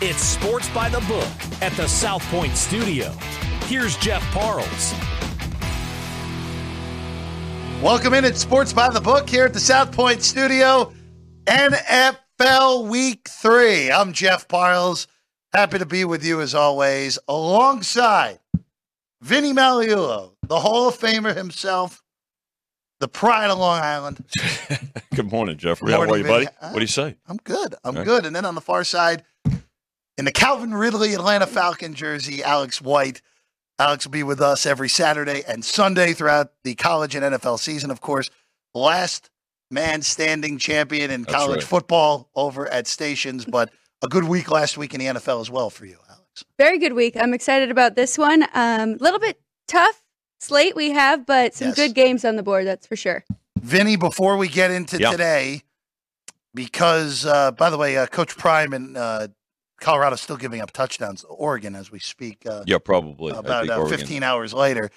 It's Sports by the Book at the South Point Studio. Here's Jeff Parles. Welcome in at Sports by the Book here at the South Point Studio. NFL Week 3. I'm Jeff Parles. Happy to be with you as always, alongside Vinny Magliulo, the Hall of Famer himself, the pride of Long Island. Good morning, Jeffrey. Morning, How are you, buddy? Vinny. What do you say? I'm good. I'm Okay. good. And then on the far side, in the Calvin Ridley Atlanta Falcon jersey, Alex White. Alex will be with us every Saturday and Sunday throughout the college and NFL season. Of course, last man standing champion in That's college right. football over at Stations, but a good week last week in the NFL as well for you, Alex. Very good week. I'm excited about this one. A um, little bit tough slate we have, but some Yes. good games on the board, that's for sure. Vinny, before we get into Yeah. today, because uh, by the way, uh, Coach Prime and uh, Colorado still giving up touchdowns. Oregon, as we speak, uh, Yeah, probably. About uh, 15 hours later.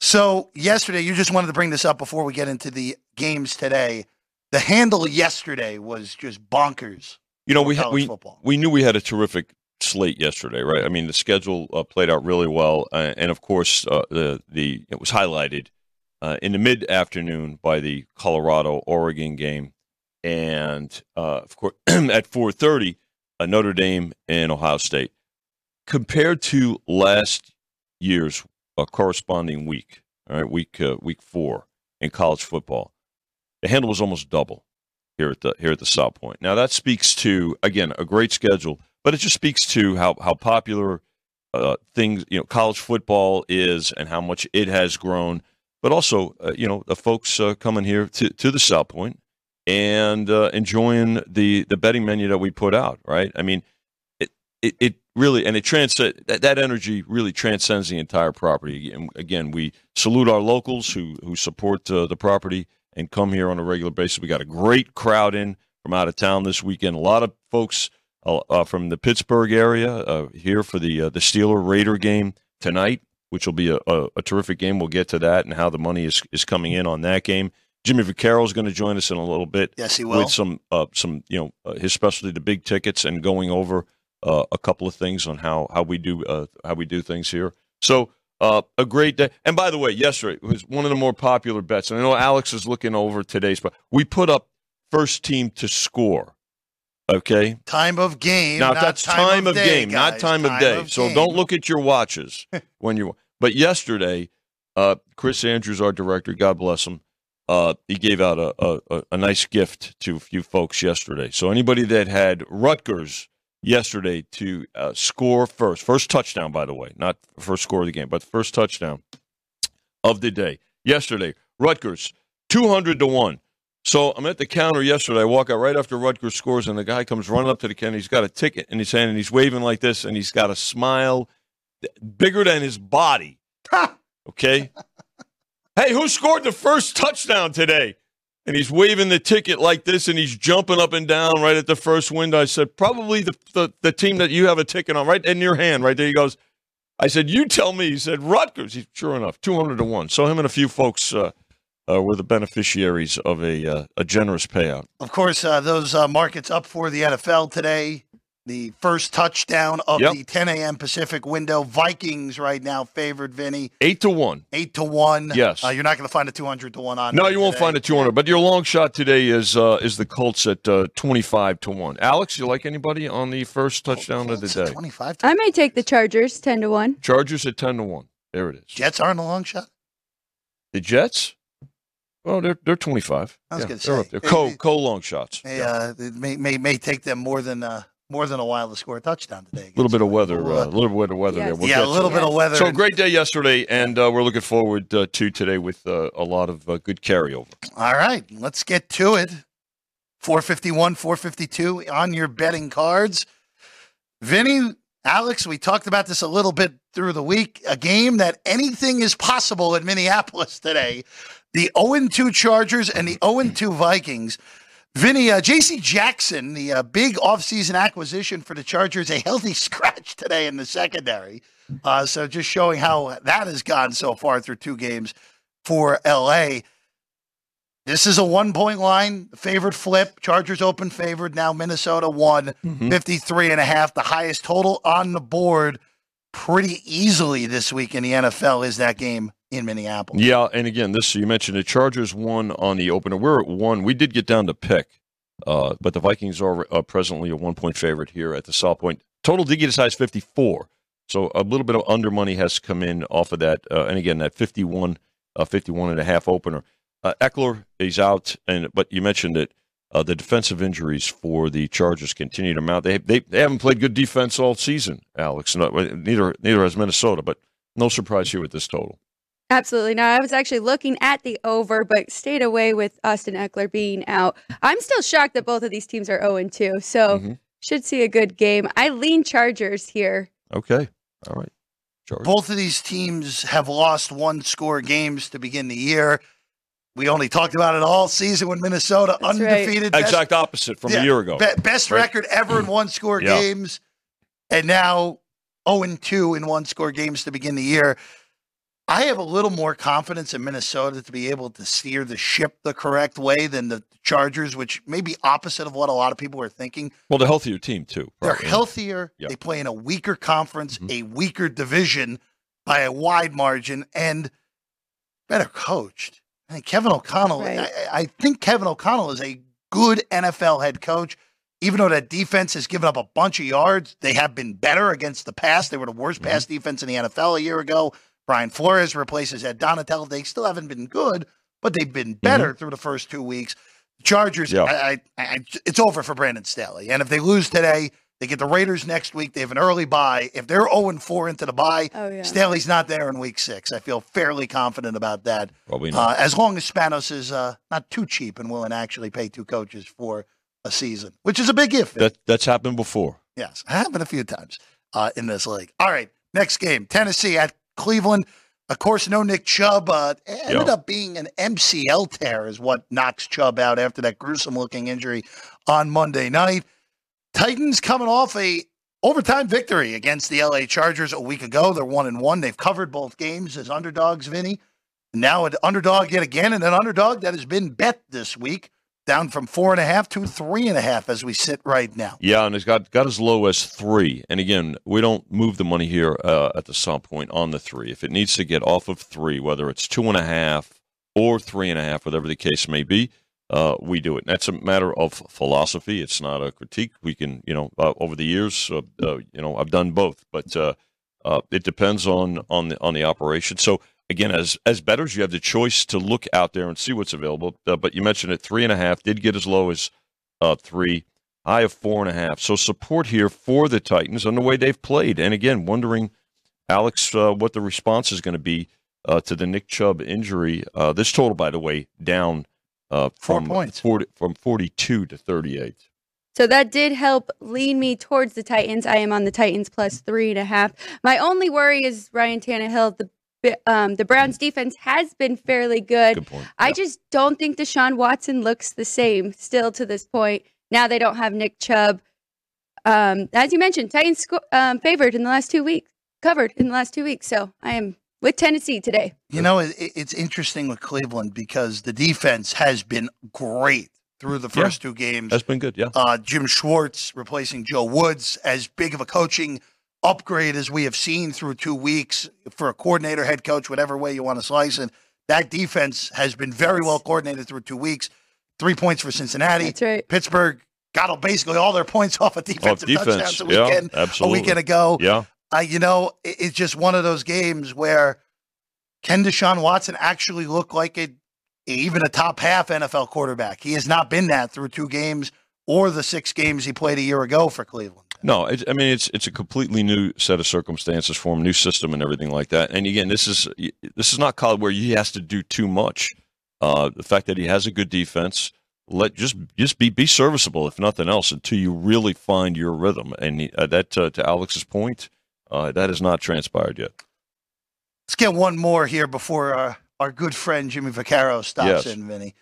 So yesterday, you just wanted to bring this up before we get into the games today. The handle yesterday was just bonkers. You know, we ha- we football. we knew we had a terrific slate yesterday, right? I mean, the schedule uh, played out really well, uh, and of course, uh, the the it was highlighted uh, in the mid afternoon by the Colorado Oregon game, and uh, of course at four thirty, uh, Notre Dame and Ohio State. Compared to last year's uh, corresponding week, all right, week uh, week four in college football, the handle was almost double here at the here at the South Point. Now that speaks to again a great schedule, but it just speaks to how how popular uh, things you know college football is and how much it has grown. But also, uh, you know, the folks uh, coming here to, to the South Point and uh, enjoying the the betting menu that we put out. Right? I mean, it it, it really and it transcend that, that energy really transcends the entire property. And again, we salute our locals who who support uh, the property and come here on a regular basis. We got a great crowd in from out of town this weekend. A lot of folks uh, uh, from the Pittsburgh area uh, here for the uh, the Steeler Raider game tonight, which will be a, a, a terrific game. We'll get to that and how the money is is coming in on that game. Jimmy Vaccaro is going to join us in a little bit Yes, he will. with some uh, some you know uh, his specialty the big tickets and going over uh, a couple of things on how how we do uh, how we do things here. So uh, a great day. And by the way, yesterday was one of the more popular bets. And I know Alex is looking over today's, but we put up first team to score. Okay. Time of game. Now not that's time, of, day, game, not guys. time of day. of so game. don't look at your watches when you. But yesterday, uh, Chris Andrews, our director, God bless him, uh, he gave out a, a, a- nice gift to a few folks yesterday. So anybody that had Rutgers yesterday to uh, score first, first touchdown, by the way, not first score of the game, but first touchdown of the day yesterday, Rutgers two hundred to one. So I'm at the counter yesterday. I walk out right after Rutgers scores, and the guy comes running up to the counter. He's got a ticket in his hand, and he's waving like this, and he's got a smile bigger than his body. Okay. Hey, who scored the first touchdown today? And he's waving the ticket like this, and he's jumping up and down right at the first window. I said, probably the, the, the team that you have a ticket on, right in your hand, right there. He goes, I said, you tell me. He said, Rutgers. He, sure enough, 200 to 1. So him and a few folks uh, uh, were the beneficiaries of a, uh, a generous payout. Of course, uh, those uh, markets up for the NFL today. The first touchdown of Yep. the 10 a.m. Pacific window. Vikings right now favored Vinny 8 to 1. eight to one. Yes. uh, you're not going to find a 200 to one on. No, there you won't today. find a 200. But your long shot today is uh, is the Colts at uh, 25 to 1. Alex, you like anybody on the first touchdown of the day? 25 to I may take the Chargers 10 to 1. Chargers at 10 to 1. There it is. Jets aren't a long shot. The Jets? Well, they're they're 25. I was Yeah, gonna they're up there. Co co long shots. May, Yeah. uh, it may, may may take them more than uh, more than a while to score a touchdown today. A little bit of weather, Louisville. uh, a little bit of weather there. We'll yeah, a little it. bit of weather. So great day yesterday, and uh, we're looking forward uh, to today with uh, a lot of uh, good carryover. All right, let's get to it. 451, 452 on your betting cards. Vinny, Alex, we talked about this a little bit through the week. A game that anything is possible in Minneapolis today. The 0 2 Chargers and the 0 2 Vikings. Vinny, uh, JC Jackson, the uh, big offseason acquisition for the Chargers, a healthy scratch today in the secondary. Uh, so just showing how that has gone so far through two games for LA. This is a one point line, favorite flip. Chargers open favored. Now Minnesota won Mhm. 53 and a half. The highest total on the board pretty easily this week in the NFL is that game in Minneapolis. Yeah, and again, this you mentioned the Chargers won on the opener. We're at one. We did get down to pick, uh, but the Vikings are uh, presently a one point favorite here at the South Point. Total did get as high as fifty four, so a little bit of under money has come in off of that. Uh, and again, that 51, uh, 51 and a half opener. Uh, Ekeler is out, and but you mentioned it. Uh, the defensive injuries for the Chargers continue to mount. They, they they haven't played good defense all season, Alex. No, neither neither has Minnesota, but no surprise here with this total. Absolutely not. I was actually looking at the over, but stayed away with Austin Ekeler being out. I'm still shocked that both of these teams are 0 2, so Mhm. should see a good game. I lean Chargers here. Okay, all right. Chargers. Both of these teams have lost one score games to begin the year. We only talked about it all season when Minnesota That's right. undefeated. best- Exact opposite from Yeah, a year ago. be- best Right. record ever in one score Yeah. games, and now 0 2 in one score games to begin the year. I have a little more confidence in Minnesota to be able to steer the ship the correct way than the Chargers, which may be opposite of what a lot of people are thinking. Well, the healthier team too. They're healthier. Yeah. They play in a weaker conference, Mhm. a weaker division by a wide margin, and better coached. I think Kevin O'Connell. Right. I, I think Kevin O'Connell is a good NFL head coach. Even though that defense has given up a bunch of yards, they have been better against the pass. They were the worst Mhm. pass defense in the NFL a year ago. Brian Flores replaces Ed Donatello. They still haven't been good, but they've been better through the first two weeks. Chargers, Yeah. I, I, I, it's over for Brandon Staley. And if they lose today, they get the Raiders next week. They have an early bye. If they're 0 4 into the bye, Oh, yeah. Staley's not there in week six. I feel fairly confident about that. Probably not. Uh, as long as Spanos is uh, not too cheap and willing to actually pay two coaches for a season, which is a big if. that that's happened before. Yes, happened a few times uh, in this league. All right, next game, Tennessee at Cleveland. Of course, no Nick Chubb. Uh, ended up being an MCL tear, is what knocks Chubb out after that gruesome-looking injury on Monday night. Titans coming off a overtime victory against the LA Chargers a week ago. They're one and one. They've covered both games as underdogs, Vinny. Now an underdog yet again, and an underdog that has been bet this week, down from four and a half to three and a half as we sit right now. Yeah, and it's got got as low as three. And again, we don't move the money here uh, at the Sun Point on the three. If it needs to get off of three, whether it's two and a half or three and a half, whatever the case may be, uh, we do it. And that's a matter of philosophy. It's not a critique. We can, you know, uh, over the years, uh, uh, you know, I've done both, but uh, it depends on on the on the operation. So again, as as bettors, you have the choice to look out there and see what's available. Uh, but you mentioned it, three and a half did get as low as uh, three, high of four and a half. So support here for the Titans on the way they've played. And again, wondering, Alex, uh, what the response is going to be uh, to the Nick Chubb injury. Uh, this total, by the way, down uh, Four from points. 40, from forty two to thirty eight. So that did help lean me towards the Titans. I am on the Titans plus three and a half. My only worry is Ryan Tannehill. The um, the Browns defense has been fairly good. Good point. I Yeah. just don't think Deshaun Watson looks the same still to this point. Now they don't have Nick Chubb. Um, as you mentioned, Titans sco- um, favored in the last two weeks, covered in the last two weeks. So I am with Tennessee today. You know, it, it- it's interesting with Cleveland because the defense has been great through the Yeah. first two games. That's been good. Yeah. Uh, Jim Schwartz replacing Joe Woods, as big of a coaching upgrade as we have seen through two weeks for a coordinator, head coach, whatever way you want to slice it. That defense has been very well coordinated through two weeks. Three points for Cincinnati. That's right. Pittsburgh got basically all their points off of defensive defense, touchdowns a yeah, weekend, a weekend ago. Yeah. I, you know, it- it's just one of those games where can Deshaun Watson actually look like a even a top half NFL quarterback? He has not been that through two games or the six games he played a year ago for Cleveland. No, it, I mean it's it's a completely new set of circumstances for him, new system, and everything like that. And again, this is this is not college where he has to do too much. Uh, the fact that he has a good defense, let just just be be serviceable if nothing else until you really find your rhythm. And uh, that uh, to Alex's point, uh, that has not transpired yet. Let's get one more here before our, our good friend Jimmy Vaccaro stops Yes. in, Vinny.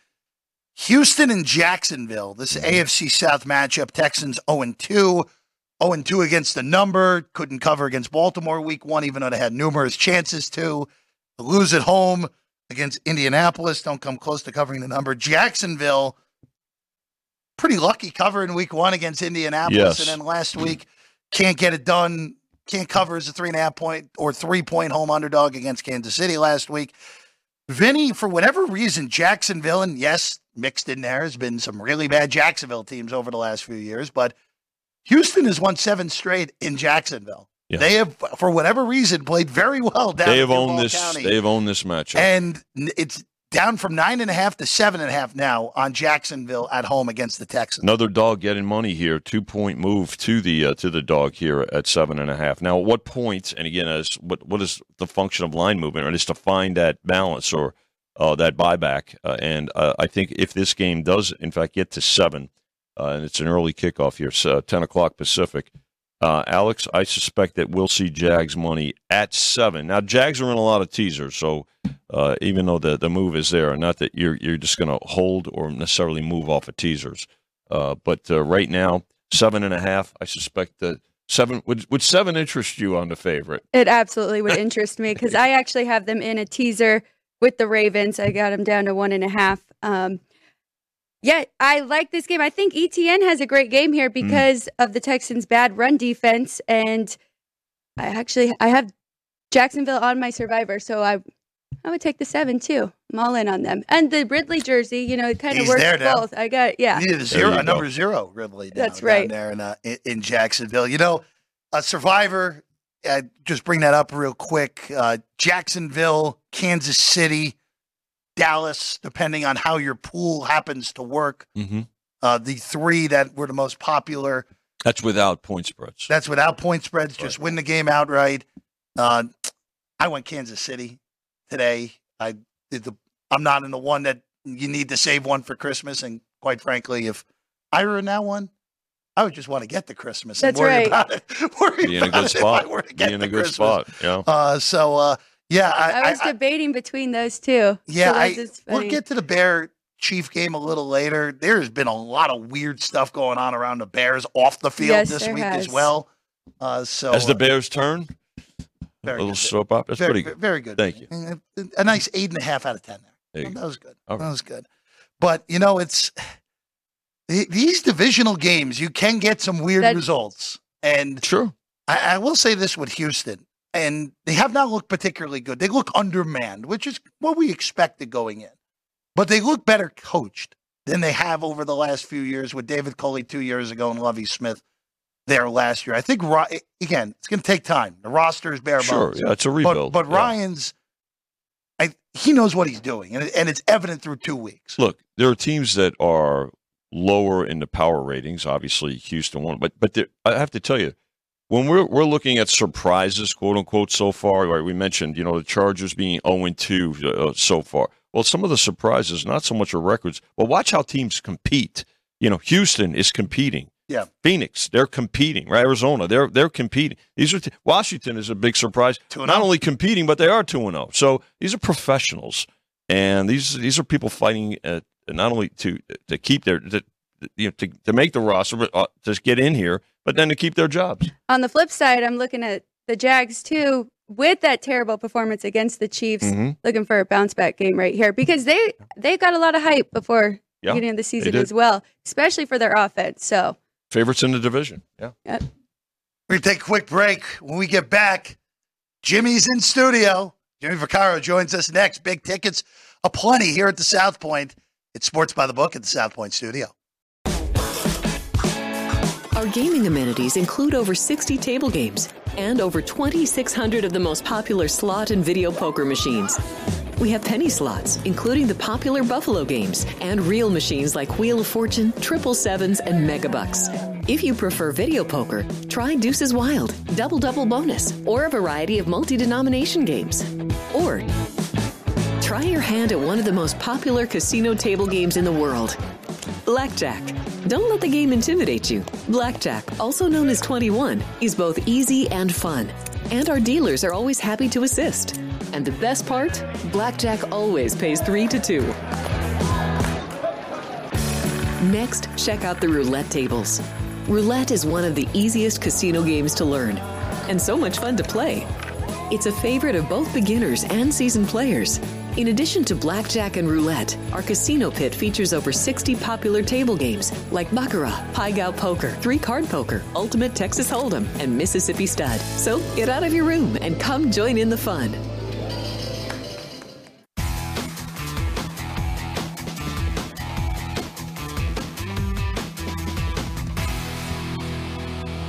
Houston and Jacksonville, this Mhm. AFC South matchup. Texans 0 2. 0 2 against the number. Couldn't cover against Baltimore week one, even though they had numerous chances to. Lose at home against Indianapolis. Don't come close to covering the number. Jacksonville, pretty lucky cover in week one against Indianapolis. Yes. And then last week, can't get it done. Can't cover as a three and a half point or three point home underdog against Kansas City last week. Vinny, for whatever reason, Jacksonville, and yes, mixed in there has been some really bad Jacksonville teams over the last few years, but Houston has won seven straight in Jacksonville. Yeah. They have, for whatever reason, played very well down They have owned this. County. They have owned this matchup. and it's down from nine and a half to seven and a half now on Jacksonville at home against the Texans. Another dog getting money here. Two point move to the uh, to the dog here at seven and a half. Now, at what point? And again, as what what is the function of line movement? Or is to find that balance or uh, that buyback. Uh, and uh, I think if this game does in fact get to seven, uh, and it's an early kickoff here, so ten o'clock Pacific. Uh, Alex, I suspect that we'll see Jags money at seven. Now, Jags are in a lot of teasers, so uh, even though the, the move is there, not that you're you're just going to hold or necessarily move off of teasers. Uh, but uh, right now, seven and a half. I suspect that seven would would seven interest you on the favorite. It absolutely would interest me because I actually have them in a teaser with the Ravens. I got them down to one and a half. Um, yeah, I like this game. I think ETN has a great game here because of the Texans' bad run defense, and I actually I have Jacksonville on my survivor, so I I would take the seven too. I'm all in on them, and the Ridley jersey. You know, it kind of works there now. both. I got yeah. You needed a zero, you a number zero, Ridley. Down, That's right. Down there in, uh, in, in Jacksonville. You know, a survivor. Uh, just bring that up real quick. Uh, Jacksonville, Kansas City, Dallas, depending on how your pool happens to work. Mm-hmm. Uh, the three that were the most popular. That's without point spreads. That's without point spreads. Just win the game outright. Uh, I went Kansas City today. I did the. I'm not in the one that you need to save one for Christmas. And quite frankly, if I were in that one, I would just want to get the Christmas. That's and worry right. About it. worry Be in a about good it if spot. I were to Be in the a good Christmas. spot. Yeah. Uh, so uh, yeah, I, I was I- I- debating between those two. yeah, so I, we'll get to the Bear Chief game a little later. There's been a lot of weird stuff going on around the Bears off the field Yes, this there week as well. Uh, so As the uh, Bears turn, a little good. soap opera. That's very, pretty good. very good. Thank you. A, a nice eight and a half out of ten there. There that was good. All That was good. But you know, it's these divisional games. You can get some weird That- results, and Sure. I, I will say this with Houston, and they have not looked particularly good. They look undermanned, which is what we expected going in, but they look better coached than they have over the last few years with David Culley two years ago and Lovie Smith there last year. I think again, it's going to take time. The roster is bare Sure. bones. Yeah, it's a But, rebuild. but Yeah. Ryan's, I, he knows what he's doing, and, and it's evident through two weeks. Look, there are teams that are lower in the power ratings. Obviously, Houston won, but but I have to tell you, when we're we're looking at surprises, quote unquote, so far, right? We mentioned, you know, the Chargers being zero and two uh, so far. Well, some of the surprises, not so much are records, but watch how teams compete. You know, Houston is competing. Yeah. Phoenix, they're competing. Right, Arizona, they're they're competing. These are t- Washington is a big surprise. Not oh. only competing, but they are two and zero. So these are professionals, and these these are people fighting uh, not only to to keep their to, you know to, to make the roster, but uh, to get in here, but then to keep their jobs. On the flip side, I'm looking at the Jags too with that terrible performance against the Chiefs. Mhm. Looking for a bounce back game right here because they they got a lot of hype before Yeah, beginning of the season as well, especially for their offense. So Favorites in the division. Yeah. We're going to take a quick break. When we get back, Jimmy's in studio. Jimmy Vaccaro joins us next. Big tickets aplenty here at the South Point. It's Sports by the Book at the South Point studio. Our gaming amenities include over 60 table games and over 2,600 of the most popular slot and video poker machines. We have penny slots, including the popular Buffalo games, and reel machines like Wheel of Fortune, Triple Sevens, and Megabucks. If you prefer video poker, try Deuces Wild, Double Double Bonus, or a variety of multi denomination games. Or try your hand at one of the most popular casino table games in the world. Blackjack. Don't let the game intimidate you. Blackjack, also known as 21, is both easy and fun. And our dealers are always happy to assist. And the best part? Blackjack always pays 3 to 2. Next, check out the roulette tables. Roulette is one of the easiest casino games to learn, and so much fun to play. It's a favorite of both beginners and seasoned players. In addition to blackjack and roulette, our casino pit features over 60 popular table games like Baccarat, Pai Gow Poker, Three Card Poker, Ultimate Texas Hold'em, and Mississippi Stud. So get out of your room and come join in the fun.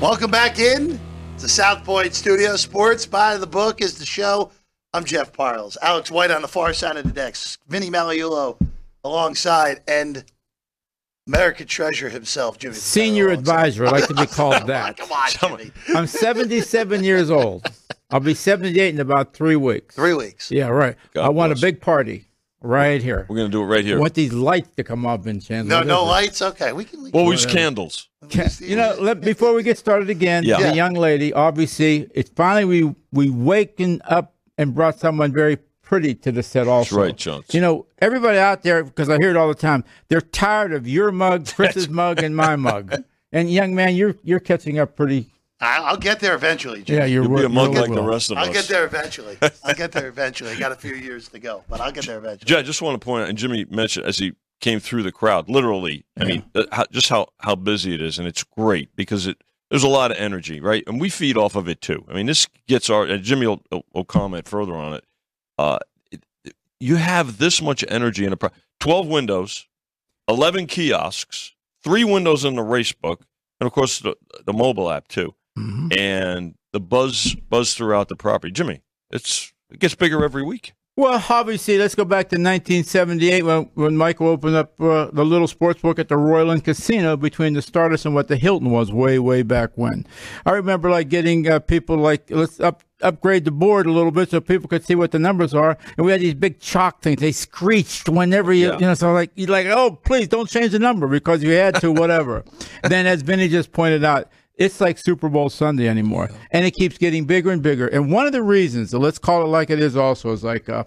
Welcome back in to South Point Studio. Sports by the book is the show. I'm Jeff Parles. Alex White on the far side of the decks. Vinny Magliulo alongside and American treasure himself, Jimmy. Senior Patel advisor. I like to be called that. Come on, Jimmy. I'm 77 years old. I'll be 78 in about three weeks. Three weeks. Yeah, right. God I want bless. a big party right here. We're going to do it right here. I here. want these lights to come up in Chandler. No, no Listen. lights. Okay, we can. We Well, can we use candles. You know, let, before we get started again, Yeah. the Yeah. young lady, obviously, it's finally we we waken up and brought someone very pretty to the set. Also, That's right, Jones. You know, everybody out there, because I hear it all the time, they're tired of your mug, Chris's mug, and my mug. And young man, you're you're catching up pretty. I- I'll get there eventually, Jimmy. Yeah, you're You'll be a mug like the rest of us. I'll us. get there eventually. I'll get there eventually. I got a few years to go, but I'll get there eventually. Jay, I just want to point out, and Jimmy mentioned as he came through the crowd, literally, I mean, uh, how, just how, how busy it is. And it's great because it there's a lot of energy, right? And we feed off of it too. I mean, this gets our, and Jimmy will, will comment further on it. Uh, it, it- you have this much energy in a, pro- 12 windows, 11 kiosks, three windows in the race book, and of course the, the mobile app too. Mhm. And the buzz, buzz throughout the property. Jimmy, it's, it gets bigger every week. Well, obviously, let's go back to 1978 when, when Michael opened up uh, the little sports book at the Royal Inn Casino between the Stardust and what the Hilton was way, way back when. I remember like getting uh, people like, let's up upgrade the board a little bit so people could see what the numbers are. And we had these big chalk things. They screeched whenever you, Yeah. you know, so like, you're like, oh, please don't change the number because you had to, whatever. then as Vinny just pointed out, it's like Super Bowl Sunday anymore, and it keeps getting bigger and bigger. And one of the reasons, so let's call it like it is, also is like uh,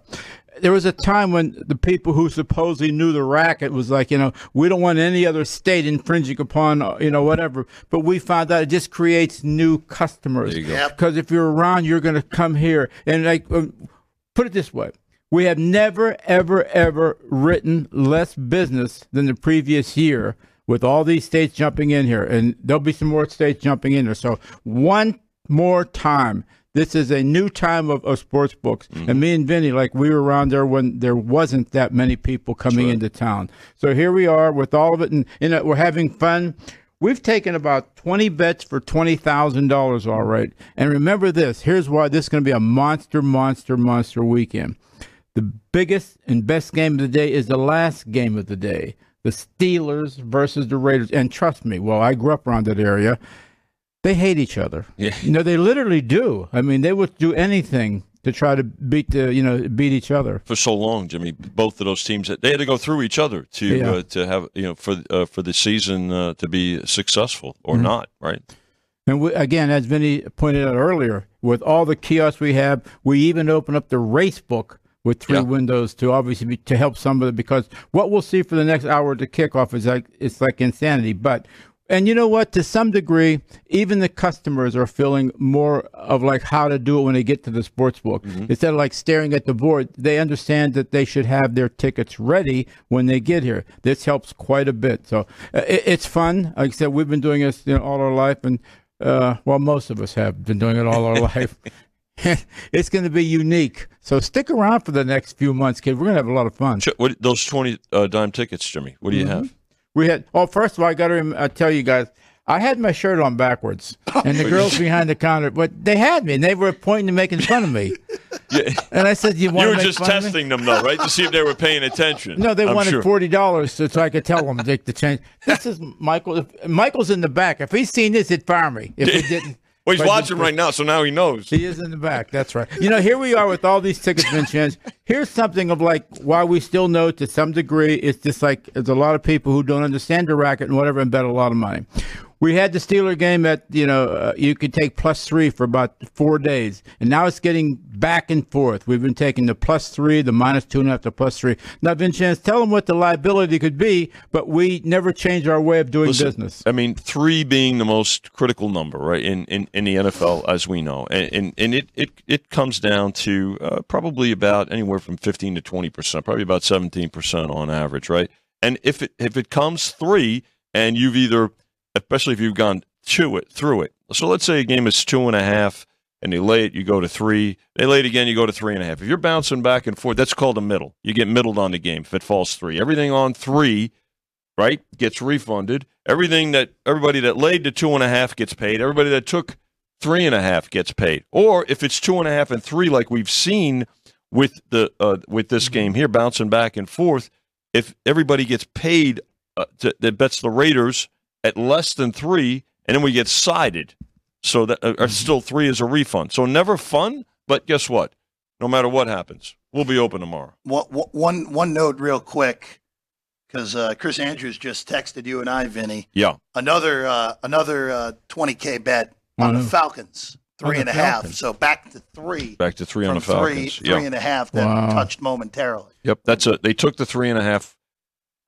there was a time when the people who supposedly knew the racket was like, you know, we don't want any other state infringing upon, uh, you know, whatever. But we found out it just creates new customers. There you go. Yep. Because if you're around, you're going to come here. And like, um, put it this way. We have never, ever, ever written less business than the previous year with all these states jumping in here. And there'll be some more states jumping in there. So, one more time. This is a new time of, of sports books. And me and Vinny, like we were around there when there wasn't that many people coming into town. So here we are with all of it, and, and uh, we're having fun. We've taken about 20 bets for $20,000 all right. And remember this here's why this is going to be a monster, monster, monster weekend. The biggest and best game of the day is the last game of the day the Steelers versus the Raiders. And trust me, well, I grew up around that area. They hate each other. Yeah. You know, they literally do. I mean, they would do anything to try to beat the, you know, beat each other. for so long, Jimmy. Both of those teams they had to go through each other to Yeah. uh, to have you know for uh, for the season uh, to be successful or Mm-hmm. not, right? And we, again, as Vinny pointed out earlier, with all the kiosks we have, we even open up the race book with three Yeah. windows to obviously be, to help somebody because what we'll see for the next hour to kickoff is like it's like insanity. But and you know what? To some degree, even the customers are feeling more of like how to do it when they get to the sports book. Instead of like staring at the board, they understand that they should have their tickets ready when they get here. This helps quite a bit. So uh, it, it's fun. Like I said, we've been doing this you know, all our life, and uh, well, most of us have been doing it all our life. it's going to be unique. So stick around for the next few months, kid. We're going to have a lot of fun. Ch- What, those twenty uh, dime tickets, Jimmy. What do you Mm-hmm. have? We had. Oh, first of all, I got to uh, tell you guys, I had my shirt on backwards, and the girls behind the counter, but they had me, and they were pointing and making fun of me. Yeah. And I said, "You want You were just testing them though, right, to see if they were paying attention. No, they I'm wanted sure. forty dollars so, so I could tell them to take the change. This is Michael. If, Michael's in the back. If he's seen this, he'd fire me. If he didn't, Well, he's watching right now, so now he knows. He is in the back. That's right. You know, here we are with all these tickets changed. Here's something of like why we still know to some degree it's just like there's a lot of people who don't understand the racket and whatever and bet a lot of money. We had the Steeler game at you know uh, you could take plus three for about four days, and now it's getting back and forth. We've been taking the plus three, the minus two and a half, the plus three. Now, Vincenz, tell them what the liability could be, but we never change our way of doing Listen, business. I mean, three being the most critical number, right, in, in, in the NFL, as we know. And, and, and it, it, it comes down to uh, probably about anywhere from 15 to 20%, probably about 17% on average, right? And if it, if it comes three and you've either, especially if you've gone to it, through it. So let's say a game is two and a half and they lay it, you go to three. They lay it again, you go to three and a half. If you're bouncing back and forth, that's called a middle. You get middled on the game if it falls three. Everything on three – right, gets refunded. Everything that everybody that laid the two and a half gets paid. Everybody that took three and a half gets paid. Or if it's two and a half and three, like we've seen with the uh, with this game here, bouncing back and forth, if everybody gets paid uh, to, that bets the Raiders at less than three, and then we get sided, so that uh, or still three is a refund. So never fun, but guess what? No matter what happens, we'll be open tomorrow. One, one, one note, real quick, because uh, Chris Andrews just texted you and I, Vinny. Yeah. Another uh, another uh, 20k bet on the Falcons, three and the a half. So back to three. Back to three on the Falcons. three yeah. and a half that Wow. touched momentarily. Yep, that's a. They took the three and a half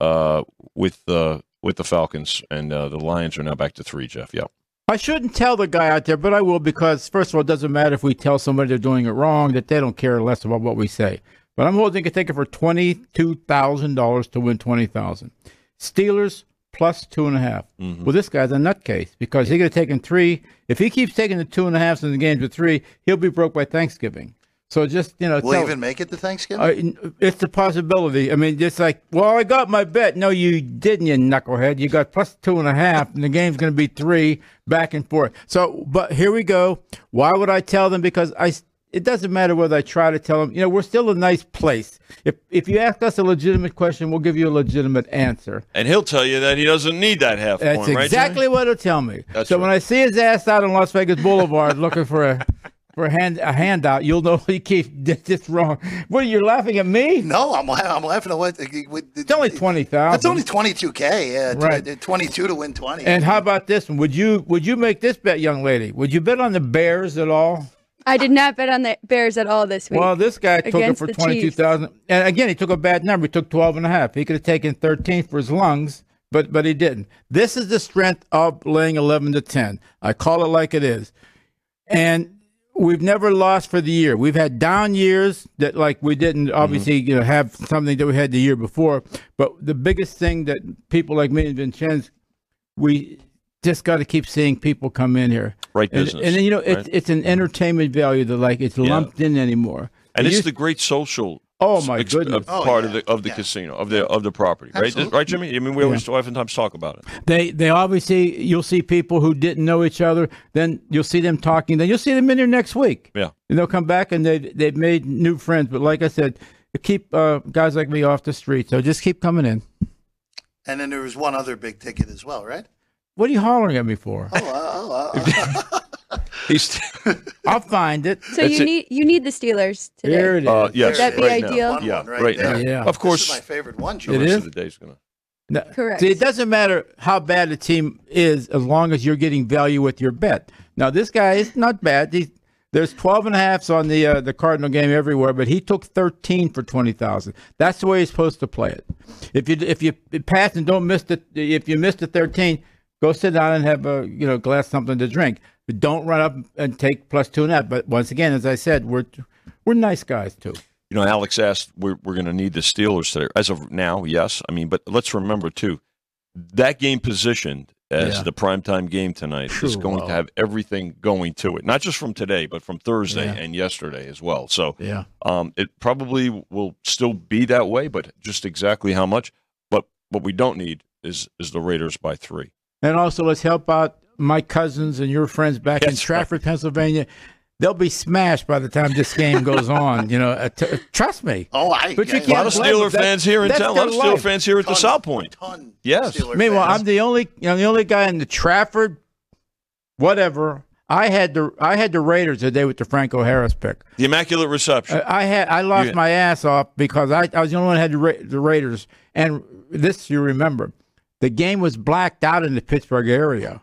uh, with the with the Falcons, and uh, the Lions are now back to three. Jeff, yep. I shouldn't tell the guy out there, but I will because first of all, it doesn't matter if we tell somebody they're doing it wrong; that they don't care less about what we say. But I'm holding a ticket for twenty-two thousand dollars to win twenty thousand. Steelers plus two and a half. Well, this guy's a nutcase because he could have taken three. If he keeps taking the two and a two and a half in the games with three, he'll be broke by Thanksgiving. So just you know, Will tell- even make it to Thanksgiving? uh, it's a possibility. I mean, it's like, well, I got my bet. No, you didn't, you knucklehead. You got plus two and a half, and the game's going to be three back and forth. So, but here we go. Why would I tell them? Because I, it doesn't matter whether I try to tell them. You know, we're still a nice place. If if you ask us a legitimate question, we'll give you a legitimate answer. And he'll tell you that he doesn't need that half That's point, right? exactly what he'll tell me. That's so right. when I see his ass out on Las Vegas Boulevard looking for a for a hand a handout, you'll know he keeps this wrong. What are you're laughing at me? no, I'm, I'm laughing at what. It's only twenty thousand. It's only 22k. Yeah, Right. Uh, 22 to win 20. And how about this one? Would you would you make this bet, young lady? Would you bet on the Bears at all? I did not bet on the Bears at all this week. Well, this guy took it for the twenty two Chiefs. And again, he took a bad number. He took twelve and a half. He could have taken thirteen for his lungs, but but he didn't. This is the strength of laying eleven to ten. I call it like it is. And we've never lost for the year. We've had down years that like we didn't mm-hmm. obviously you know have something that we had the year before. But the biggest thing that people like me and Vincenz, we just got to keep seeing people come in here. Right And, business, and then, you know, it's right? it's an mm-hmm. entertainment value that like it's lumped in anymore. And It it's used- the great social. Oh, my ex- goodness. uh, Oh, part yeah. of the of the Yeah. casino of the of the property, right? Absolutely. Right, Jimmy. I mean, we always oftentimes talk about it. They they obviously you'll see people who didn't know each other. Then you'll see them talking. Then you'll see them in here next week. Yeah. and they'll come back and they they've made new friends. But like I said, keep uh, guys like me off the street. So just keep coming in. and then there was one other big ticket as well, right? What are you hollering at me for? Oh, oh, oh, oh. He's I'll find it. so That's you it. need you need the Steelers today. There it is. uh, yes, That'd be right ideal. One Yeah, right right now. Yeah. Of course. This course, is my favorite one, the Joe. It rest is? of the day's gonna. No, Correct. See, it doesn't matter how bad the team is as long as you're getting value with your bet. Now, this guy is not bad. He's, there's 12 and a halfs on the uh, the Cardinal game everywhere, but he took 13 for 20,000. That's the way he's supposed to play it. If you if you pass and don't miss the if you miss the 13, go sit down and have a you know glass something to drink. But don't run up and take plus two and a half. But once again, as I said, we're we're nice guys too. You know, Alex asked, we're, we're going to need the Steelers today. As of now, yes. I mean, but let's remember, too, that game positioned as Yeah. the primetime game tonight is going well. to have everything going to it. Not just from today, but from Thursday Yeah. and yesterday as well. So Yeah. um, it probably will still be that way, but just exactly how much. But what we don't need is is the Raiders by three. And also, let's help out my cousins and your friends back in That's Trafford, Pennsylvania. They'll be smashed by the time this game goes on. You know, uh, t- trust me. Oh, I. But you I- A lot of blame. Steeler fans here in town. A lot of their Steeler fans here at the South Point. Ton Yes. Steeler Meanwhile, fans. I'm the only, you know, the only guy in the Trafford, whatever. I had the I had the Raiders today with the Franco Harris pick. The Immaculate Reception. I I had I lost You- my ass off because I, I was the only one who had the, Ra- the Raiders. And this you remember, the game was blacked out in the Pittsburgh area.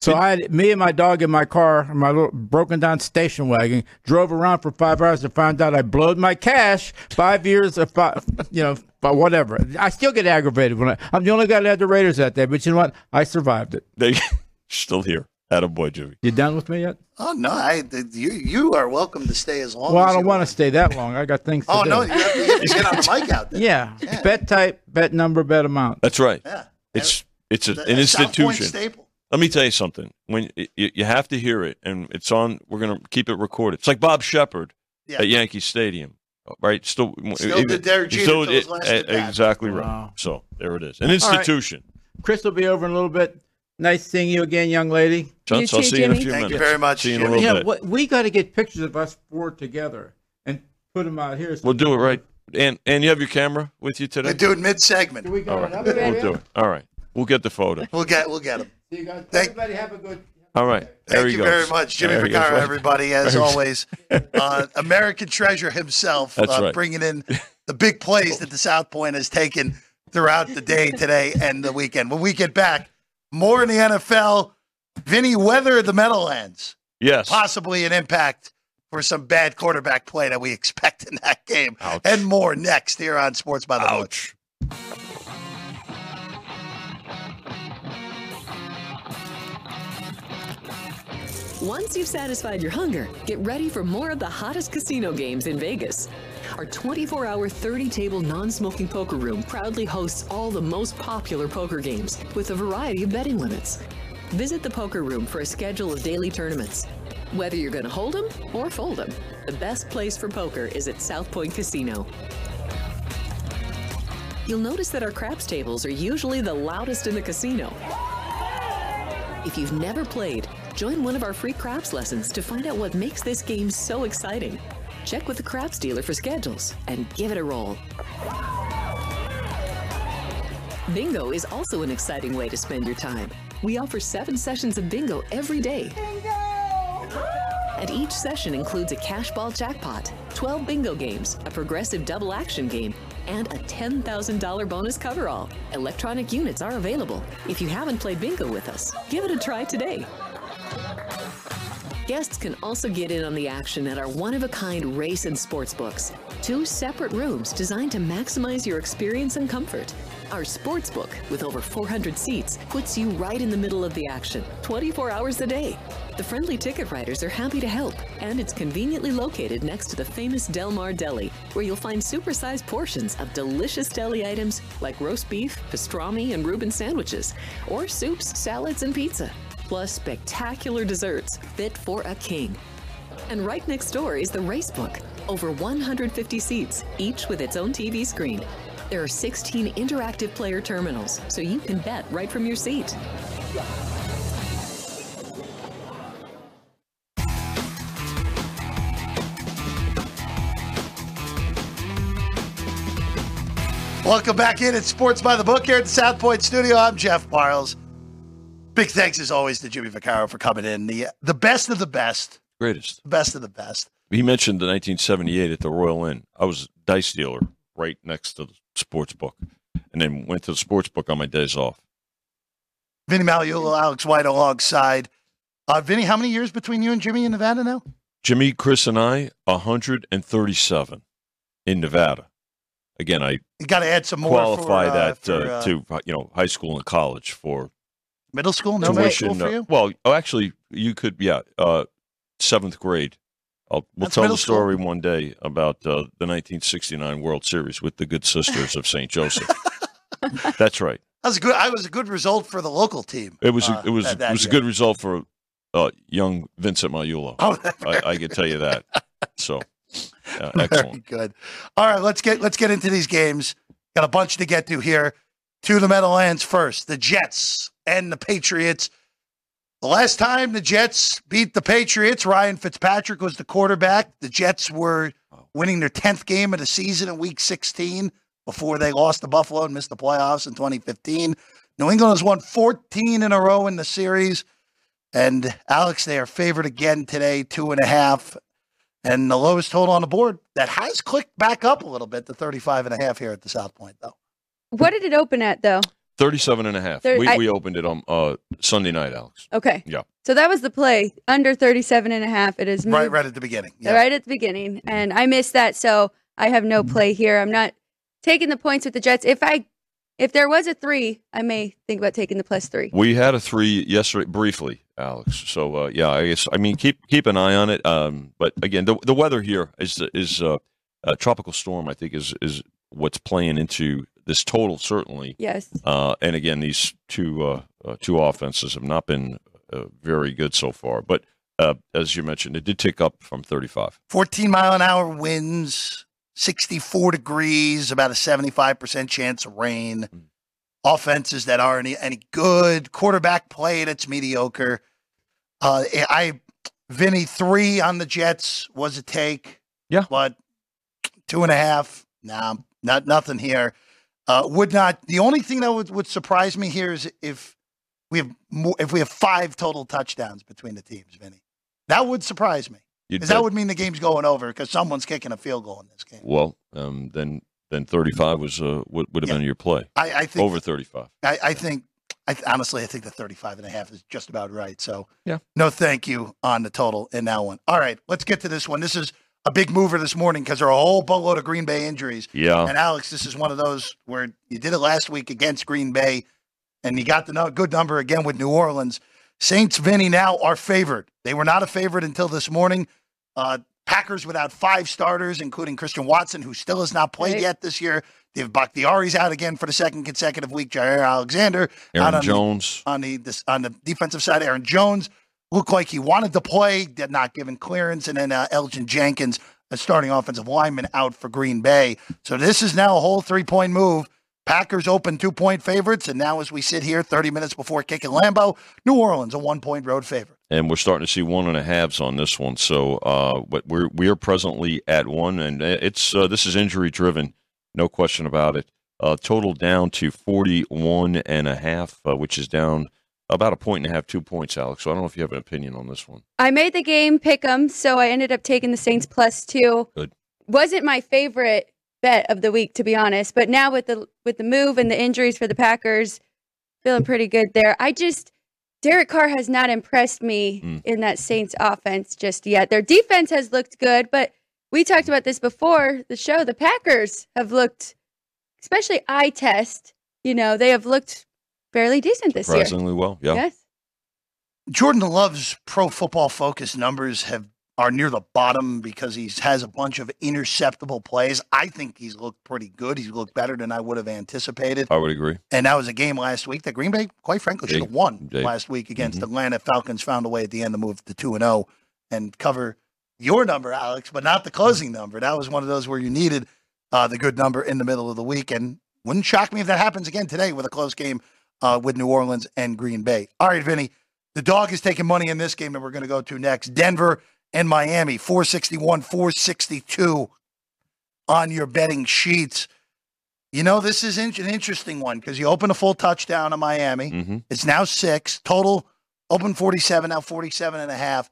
So I, had me and my dog in my car, my little broken down station wagon, drove around for five hours to find out I blowed my cash. Five years of, fi- you know, but whatever. I still get aggravated when I, I'm the only guy that had the Raiders that day. But you know what? I survived it. They still here. Attaboy, Jimmy. You done with me yet? Oh no, I you you are welcome to stay as long. Well, as I don't you want to stay that long. I got things to Oh do. no, you have, to, you have to get on the mic out there. Yeah. Yeah. Bet type, bet number, bet amount. That's right. yeah. It's it's a, an the South Point institution. staple. Let me tell you something. When you, you have to hear it, and it's on, we're going to keep it recorded. It's like Bob Sheppard Yeah. at Yankee Stadium, right? Still, Still did Derek Jeter still- till his last at bat. exactly Wow. right. So there it is, an right. institution. Chris will be over in a little bit. Nice seeing you again, young lady. Chunks, You I'll too, see you in a Jimmy. few Thank you very much, See you in a little Yeah, bit. what, we got to get pictures of us four together and put them out here. so- We'll do it right. And and you have your camera with you today? We do it mid segment. We go All right, another we'll do it. All right, we'll get the photo. We'll get we'll get him. See you guys. Thank- Everybody have a good. All right, there Thank you goes. very much, Jimmy There he goes. Vaccaro, everybody, as always. Uh, American treasure himself, That's uh, right. bringing in the big plays that the South Point has taken throughout the day today and the weekend. When we get back, more in the NFL. Vinny weather the Meadowlands, Yes. possibly an impact for some bad quarterback play that we expect in that game, Ouch. and more next here on Sports by the Book. Ouch. Once you've satisfied your hunger, get ready for more of the hottest casino games in Vegas. Our 24 hour, 30 table non smoking poker room proudly hosts all the most popular poker games with a variety of betting limits. Visit the poker room for a schedule of daily tournaments. Whether you're going to hold 'em or fold 'em, the best place for poker is at South Point Casino. You'll notice that our craps tables are usually the loudest in the casino. If you've never played, join one of our free craps lessons to find out what makes this game so exciting. Check with the craps dealer for schedules and give it a roll. Bingo is also an exciting way to spend your time. We offer seven sessions of bingo every day. And each session includes a cash ball jackpot, 12 bingo games, a progressive double action game, and a $10,000 bonus coverall. Electronic units are available. If you haven't played bingo with us, give it a try today. Guests can also get in on the action at our one of a kind race and sports books. Two separate rooms designed to maximize your experience and comfort. Our sports book, with over 400 seats, puts you right in the middle of the action, 24 hours a day. The friendly ticket writers are happy to help, and it's conveniently located next to the famous Del Mar Deli, where you'll find supersized portions of delicious deli items like roast beef, pastrami, and Reuben sandwiches, or soups, salads, and pizza plus spectacular desserts fit for a king. And right next door is the race book. Over 150 seats, each with its own TV screen. There are 16 interactive player terminals, so you can bet right from your seat. Welcome back in at Sports by the Book here at the South Point Studio. I'm Jeff Parles. Big thanks as always to Jimmy Vaccaro for coming in. The the best of the best, Greatest. best of the best. He mentioned the 1978 at the Royal Inn. I was a dice dealer right next to the sports book, and then went to the sports book on my days off. Vinny Magliulo, Alex White alongside. Uh, Vinny, how many years between you and Jimmy in Nevada now? Jimmy, Chris, and I, 137 in Nevada. Again, I You got to add some more. qualify for, uh, that for, uh, uh, to you know high school and college for middle school. No middle school for uh, you. well, oh, actually, you could, yeah, uh, seventh grade. I'll, we'll That's tell the story one day about uh, the 1969 World Series with the Good Sisters of St. Joseph. That's right. That was a good. I was a good result for the local team. It was uh, a, it was that- that it was a good result for uh, young Vincent Magliulo. Oh, I, I can tell you that. So, Very excellent. good. All right, let's get let's get into these games. Got a bunch to get to here. To the Meadowlands first. The Jets and the Patriots. The last time the Jets beat the Patriots, Ryan Fitzpatrick was the quarterback. The Jets were winning their 10th game of the season in week 16 before they lost to Buffalo and missed the playoffs in 2015. New England has won 14 in a row in the series. And Alex, they are favored again today, two and a half. And the lowest total on the board that has clicked back up a little bit to 35 and a half here at the South Point, though. What did it open at though? 37 and a half. Thir- we, I- we opened it on uh, Sunday night, Alex. Okay. Yeah. So that was the play under 37 and a half. It is moved Right, right at the beginning. Yeah. right at the beginning, and I missed that, so I have no play here. I'm not taking the points with the Jets. If I, if there was a three, I may think about taking the plus three. We had a three yesterday, briefly, Alex. So uh, yeah, I guess I mean keep keep an eye on it. Um, but again, the the weather here is is uh, a tropical storm. I think is is what's playing into this total certainly. Yes. Uh, and again, these two uh, uh, two offenses have not been uh, very good so far. But uh, as you mentioned, it did tick up from 35. 14 mile an hour winds, 64 degrees, about a 75% chance of rain. Offenses that aren't any, any good, quarterback play that's mediocre. Uh, I, Vinny, three on the Jets was a take. Yeah. But two and a half, nah, not nothing here. Uh, would not, the only thing that would, would surprise me here is if we have more, if we have five total touchdowns between the teams, Vinny. That would surprise me. Because that would mean the game's going over because someone's kicking a field goal in this game. well, um, then then 35 was uh, would, would have Yeah. been your play I, I think over 35. I, I think I th- honestly I think the 35 and a half is just about right. So Yeah. no thank you on the total in that one. All right, let's get to this one. This is a big mover this morning because there are a whole boatload of Green Bay injuries. Yeah. And Alex, this is one of those where you did it last week against Green Bay, and you got the no- good number again with New Orleans. Saints, Vinny, now are favored. They were not a favorite until this morning. Uh, Packers without five starters, including Christian Watson, who still has not played Right. yet this year. They have Bakhtiari's out again for the second consecutive week. Jaire Alexander Aaron on the- Jones. on the this, on the defensive side. Aaron Jones looked like he wanted to play, did not given clearance, and then uh, Elgton Jenkins, a starting offensive lineman, out for Green Bay. So this is now a whole three point move. Packers open two point favorites, and now as we sit here, thirty minutes before kicking Lambeau, New Orleans a one point road favorite. and we're starting to see one and a halves on this one. So, uh, we're we are presently at one, and it's uh, this is injury driven, no question about it. Uh, total down to 41 and a half, uh, which is down about a point and a half, two points, Alex. So I don't know if you have an opinion on this one. I made the game pick 'em, so I ended up taking the Saints plus two. Good. Wasn't my favorite bet of the week, to be honest. But now with the with the move and the injuries for the Packers, feeling pretty good there. I just Derek Carr has not impressed me Mm. in that Saints offense just yet. Their defense has looked good, but we talked about this before the show. The Packers have looked, especially eye test. You know, they have looked fairly decent this year. Surprisingly well, yeah. Yes. Jordan Love's pro football focus numbers have are near the bottom because he has a bunch of interceptable plays. I think he's looked pretty good. He's looked better than I would have anticipated. I would agree. And that was a game last week that Green Bay, quite frankly, should have won they- last week against Mhm. Atlanta. Falcons found a way at the end to move to 2 and 0 and cover your number, Alex, but not the closing number. That was one of those where you needed uh, the good number in the middle of the week. And wouldn't shock me if that happens again today with a close game uh, with New Orleans and Green Bay. All right, Vinny, the dog is taking money in this game that we're going to go to next. Denver and Miami, 461, 462 on your betting sheets. You know, this is in- an interesting one because you open a full touchdown on Miami. hmm It's now six. Total open 47, now 47 and a half.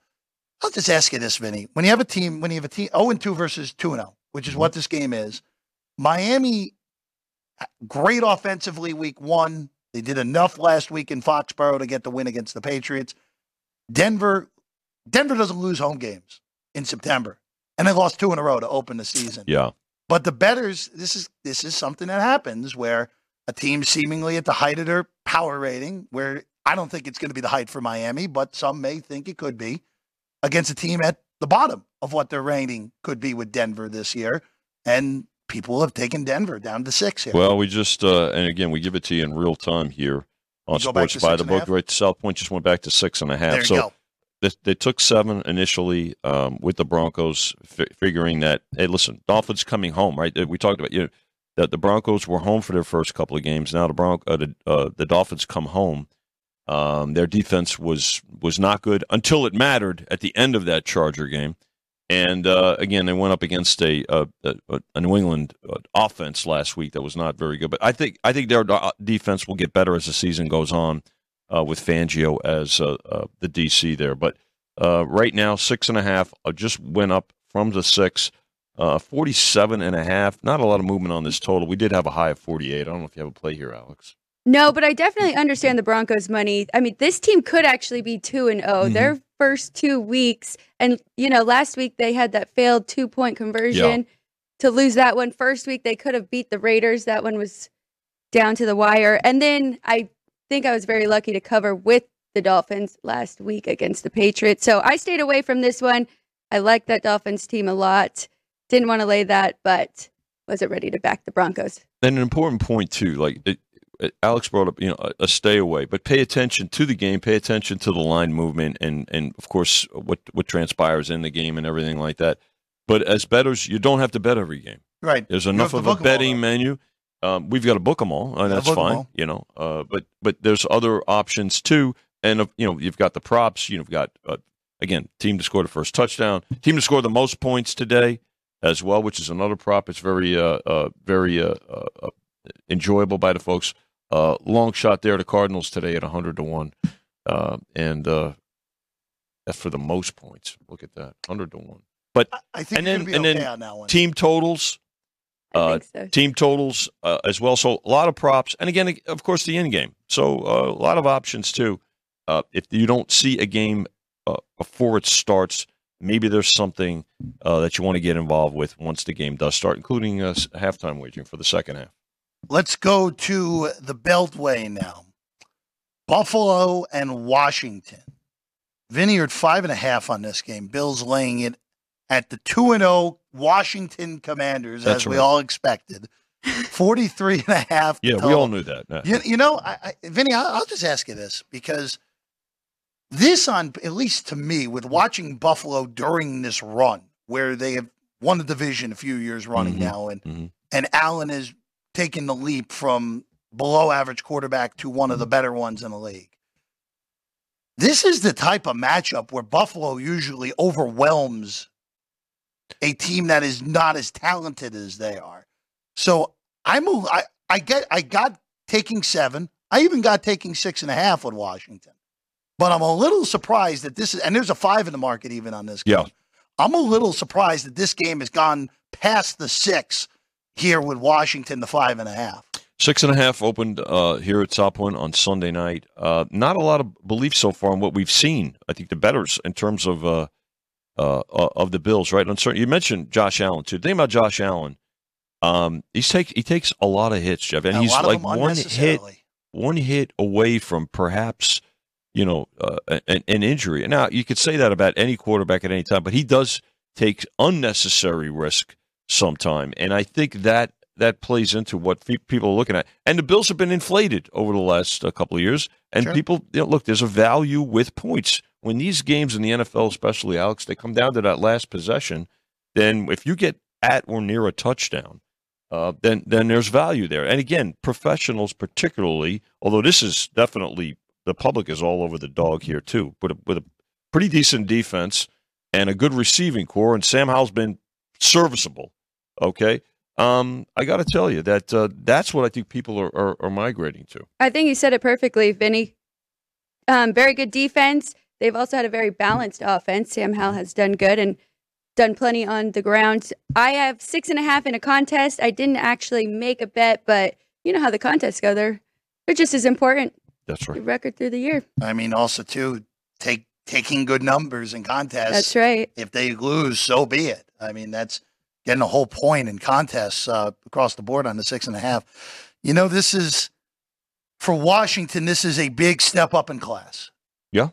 I'll just ask you this, Vinny. When you have a team, when you have a team 0 and 2 versus 2 and 0, which is what this game is, Miami, great offensively week one. They did enough last week in Foxborough to get the win against the Patriots. Denver, Denver doesn't lose home games in September, and they lost two in a row to open the season. Yeah. But the bettors, this is this is something that happens where a team seemingly at the height of their power rating, where I don't think it's going to be the height for Miami, but some may think it could be, against a team at the bottom of what their rating could be with Denver this year, and people have taken Denver down to six here. Well, we just uh, and again we give it to you in real time here on You go back Sports by the Book. Right, South Point just went back to six and a half. so they, they took seven initially um, with the Broncos, fi- figuring that hey, listen, Dolphins coming home, right? We talked about you know, that the Broncos were home for their first couple of games. Now the Bronc uh, the, uh, the Dolphins come home. Um, their defense was was not good until it mattered at the end of that Charger game. And uh, again, they went up against a a, a, a New England uh, offense last week that was not very good. But I think I think their uh, defense will get better as the season goes on uh, with Fangio as uh, uh, the DC there. But uh, right now, six and a half uh, just went up from the six. Uh, 47 and a half. Not a lot of movement on this total. We did have a high of 48. I don't know if you have a play here, Alex. No, but I definitely understand the Broncos' money. I mean, this team could actually be two and 0 Mhm. Their first two weeks, and you know, last week they had that failed two point conversion to lose that one. First week they could have beat the Raiders. That one was down to the wire. And then I think I was very lucky to cover with the Dolphins last week against the Patriots. So I stayed away from this one. I like that Dolphins team a lot. Didn't want to lay that, but wasn't ready to back the Broncos. And an important point too, like it- Alex brought up, you know, a, a stay away, but pay attention to the game, pay attention to the line movement, and and of course what what transpires in the game and everything like that. But as bettors, you don't have to bet every game. Right. There's enough of a book 'em all, betting menu. Um, we've got to book them all, and that's fine, all. you know. Uh, but but there's other options too, and uh, you know you've got the props. You've got uh, again team to score the first touchdown, team to score the most points today as well, which is another prop. It's very uh, uh very uh, uh, uh, enjoyable by the folks. Uh, long shot there, the Cardinals today at hundred to one, uh, and uh, that's for the most points. Look at that, hundred to one. But I- I think And then- going and be then okay on that one. team totals. I Uh, think so. team totals uh, as well. So a lot of props, and again, of course, the end game. So uh, a lot of options too. Uh, if you don't see a game uh, before it starts, maybe there's something uh, that you want to get involved with once the game does start, including uh, s- halftime wagering for the second half. Let's go to the Beltway now. Buffalo and Washington. Vineyard five and a half on this game. Bills laying it at the two and zero Washington Commanders, That's as we right. all expected. 43 and a half. Yeah, we all knew that. You, you know, I, I, Vinny, I'll, I'll just ask you this because this, on at least to me, with watching Buffalo during this run, where they have won the division a few years running Mhm. now, and Mhm. and Allen has taken the leap from below average quarterback to one of the mm-hmm. better ones in the league. This is the type of matchup where Buffalo usually overwhelms a team that is not as talented as they are. So I'm a, I, I get I got taking seven. I even got taking six and a half with Washington. But I'm a little surprised that this is and there's a five in the market even on this game. Yeah. I'm a little surprised that this game has gone past the six here with Washington, the five and a half. Six and a half opened uh, here at South Point on Sunday night. Uh, not a lot of belief so far in what we've seen. I think the bettors in terms of uh, uh, uh, of the Bills, right? Uncertain. You mentioned Josh Allen too. The thing about Josh Allen, um, he's take he takes a lot of hits, Jeff, and he's like one hit one hit away from perhaps you know uh, an, an injury. Now you could say that about any quarterback at any time, but he does take unnecessary risk sometime, and I think that that plays into what pe- people are looking at. And the Bills have been inflated over the last uh, couple of years, and Sure. people you know, look. There's a value with points when these games in the NFL, especially Alex, they come down to that last possession. Then if you get at or near a touchdown, uh, then then there's value there. And again, professionals particularly, although this is definitely the public is all over the dog here too, with a, with a pretty decent defense and a good receiving corps, and Sam Howell's been serviceable. Okay, um, I got to tell you that uh, that's what I think people are, are, are migrating to. I think you said it perfectly, Vinny. Um, very good defense. They've also had a very balanced offense. Sam Howell has done good and done plenty on the ground. I have six and a half in a contest. I didn't actually make a bet, but you know how the contests go. They're they're just as important. That's The right. record through the year. I mean, also too, take taking good numbers in contests. That's right. If they lose, so be it. I mean, that's getting a whole point in contests uh, across the board on the six and a half. You know, this is for Washington. This is a big step up in class. Yeah.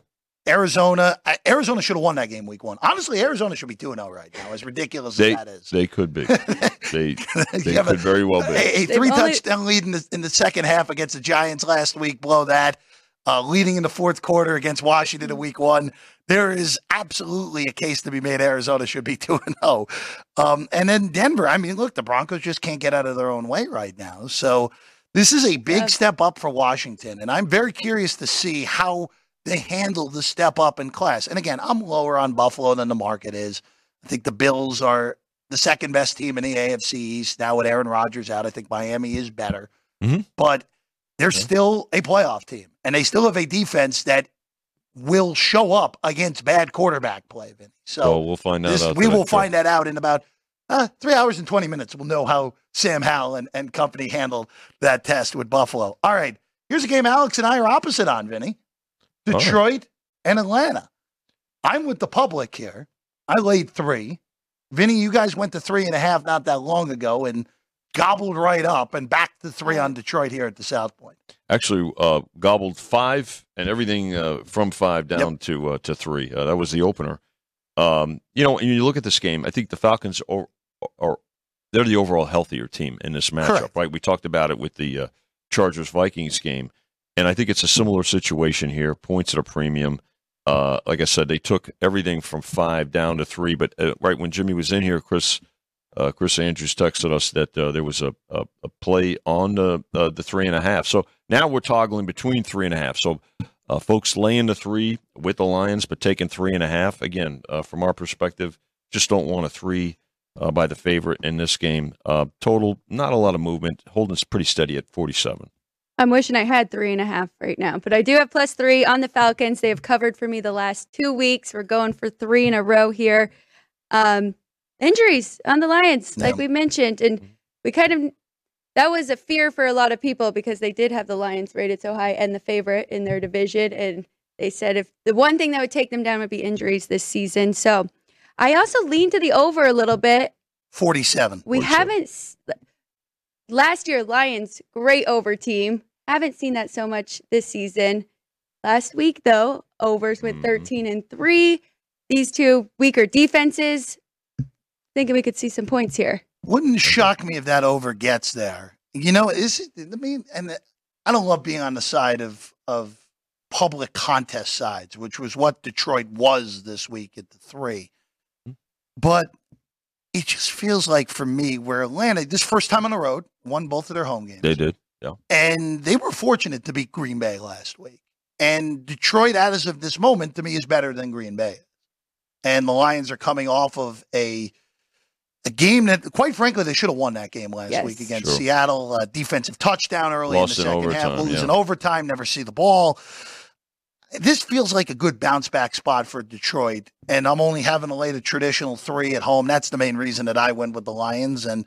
Arizona, Arizona should have won that game week one. Honestly, Arizona should be 2 0 right now, as ridiculous They as that is. they could be. They they have a- could very well be. a, a three only- touchdown lead in the, in the second half against the Giants last week. Blow that. Uh, leading in the fourth quarter against Washington in week one. There is absolutely a case to be made. Arizona should be 2 and 0. Um, and then Denver. I mean, look, the Broncos just can't get out of their own way right now. So this is a big Yeah. step up for Washington. And I'm very curious to see how they handle the step up in class. And again, I'm lower on Buffalo than the market is. I think the Bills are the second best team in the AFC East now with Aaron Rodgers out. I think Miami is better, Mhm. but they're Yeah. still a playoff team, and they still have a defense that will show up against bad quarterback play. Vinny. So well, we'll find out. this, out we will find that out in about uh, three hours and 20 minutes. We'll know how Sam Howell and, and company handled that test with Buffalo. All right. Here's a game Alex and I are opposite on, Vinny. Detroit and Atlanta. I'm with the public here. I laid three. Vinny, you guys went to three and a half not that long ago and gobbled right up and backed the three on Detroit here at the South Point. Actually, uh, gobbled five and everything uh, from five down Yep. to uh, to three. Uh, that was the opener. Um, you know, when you look at this game, I think the Falcons are, are they're the overall healthier team in this matchup, Correct. right? We talked about it with the uh, Chargers Vikings game, and I think it's a similar situation here. Points at a premium. Uh, like I said, they took everything from five down to three. But uh, right when Jimmy was in here, Chris uh, Chris Andrews texted us that uh, there was a, a, a play on the uh, the three and a half. So now we're toggling between three and a half. So uh, folks laying the three with the Lions, but taking three and a half again uh, from our perspective, just don't want a three uh, by the favorite in this game. Total, not a lot of movement. Holding's pretty steady at forty seven. I'm wishing I had three and a half right now, but I do have plus three on the Falcons. They have covered for me the last two weeks. We're going for three in a row here. Um, injuries on the Lions, like we mentioned, and we kind of that was a fear for a lot of people because they did have the Lions rated so high and the favorite in their division, and they said if the one thing that would take them down would be injuries this season. So I also lean to the over a little bit. 47. We haven't last year Lions great over team. Haven't seen that so much this season. Last week though, overs with Mhm. 13 and 3. These two weaker defenses. Thinking we could see some points here. Wouldn't shock me if that over gets there. You know, is it, I mean, and I don't love being on the side of of public contest sides, which was what Detroit was this week at the three. Hmm. But it just feels like for me, where Atlanta, this first time on the road, won both of their home games. They did. Yeah. And they were fortunate to beat Green Bay last week. And Detroit, as of this moment, to me, is better than Green Bay. And the Lions are coming off of a a game that, quite frankly, they should have won that game last Yes. week against Sure. Seattle. Uh, defensive touchdown early Lost in the in second half, overtime, lose yeah. in overtime, never see the ball. This feels like a good bounce back spot for Detroit. And I'm only having to lay the traditional three at home. That's the main reason that I went with the Lions. And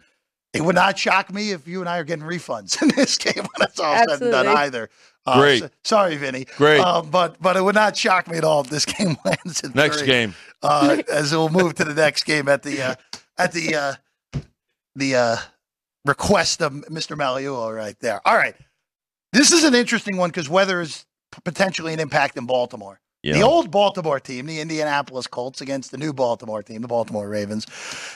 it would not shock me if you and I are getting refunds in this game when it's all said and done either. Uh, Great. so- sorry, Vinny. Great. Uh, but but it would not shock me at all if this game lands in the Next three. game. Uh, as we'll move to the next game at the uh, at the uh, the uh, request of Mr. Magliulo right there. All right, this is an interesting one because weather is potentially an impact in Baltimore. Yeah. The old Baltimore team, the Indianapolis Colts, against the new Baltimore team, the Baltimore Ravens.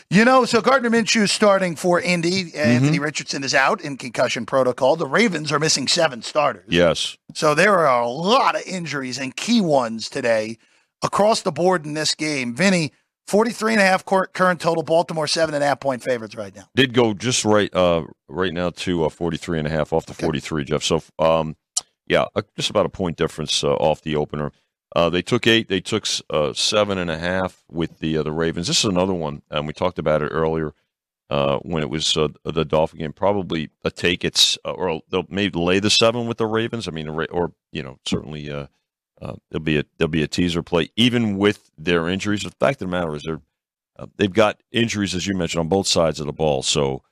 You know, so Gardner Minshew is starting for Indy. Anthony Richardson is out in concussion protocol. The Ravens are missing seven starters. yes. So there are a lot of injuries and key ones today across the board in this game. Vinny, 43 and a half cur- current total, Baltimore seven and a half point favorites right now. did go just right uh right now to uh 43 and a half off the Okay. 43 jeff. So um yeah uh, just about a point difference uh, off the opener. Uh they took eight they took uh seven and a half with the uh, the ravens. This is another one and we talked about it earlier uh when it was uh, the dolphin game. Probably a take it's uh, or they'll maybe lay the seven with the ravens. I mean or you know certainly uh there'll be a there'll be a teaser play even with their injuries. The fact of the matter is they're uh, they've got injuries, as you mentioned, on both sides of the ball. So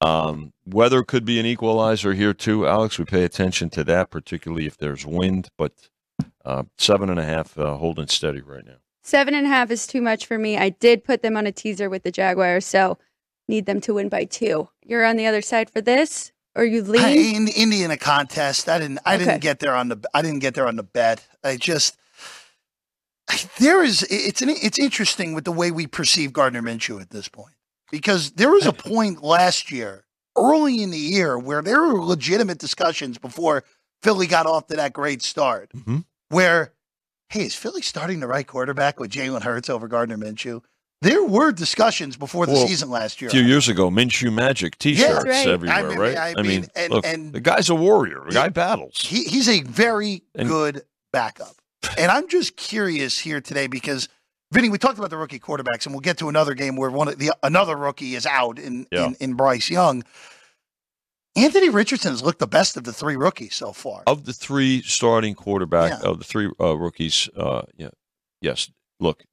um, weather could be an equalizer here too, Alex. We pay attention to that, particularly if there's wind. But uh, seven and a half uh, holding steady right now. Seven and a half is too much for me. I did put them on a teaser with the Jaguars, so need them to win by two. You're on the other side for this, or you I, lean? in Indy in a contest, I didn't. I Okay. didn't get there on the. I didn't get there on the bet. I just. There is. It's an. It's interesting with the way we perceive Gardner Minshew at this point, because there was a point last year, early in the year, where there were legitimate discussions before Philly got off to that great start, Mhm. where, hey, is Philly starting the right quarterback with Jalen Hurts over Gardner Minshew? There were discussions before the Well, season last year. A few years ago, Minshew Magic T-shirts right. everywhere, I mean, right? I mean, and- look, and- the guy's a warrior. The guy battles. he, he's a very And- good backup. And I'm just curious here today because Vinny, we talked about the rookie quarterbacks, and we'll get to another game where one of the another rookie is out in Yeah. in, in Bryce Young. Anthony Richardson has looked the best of the three rookies so far. of the three starting quarterback Yeah. of the three uh, rookies, uh, yeah, yes. Look,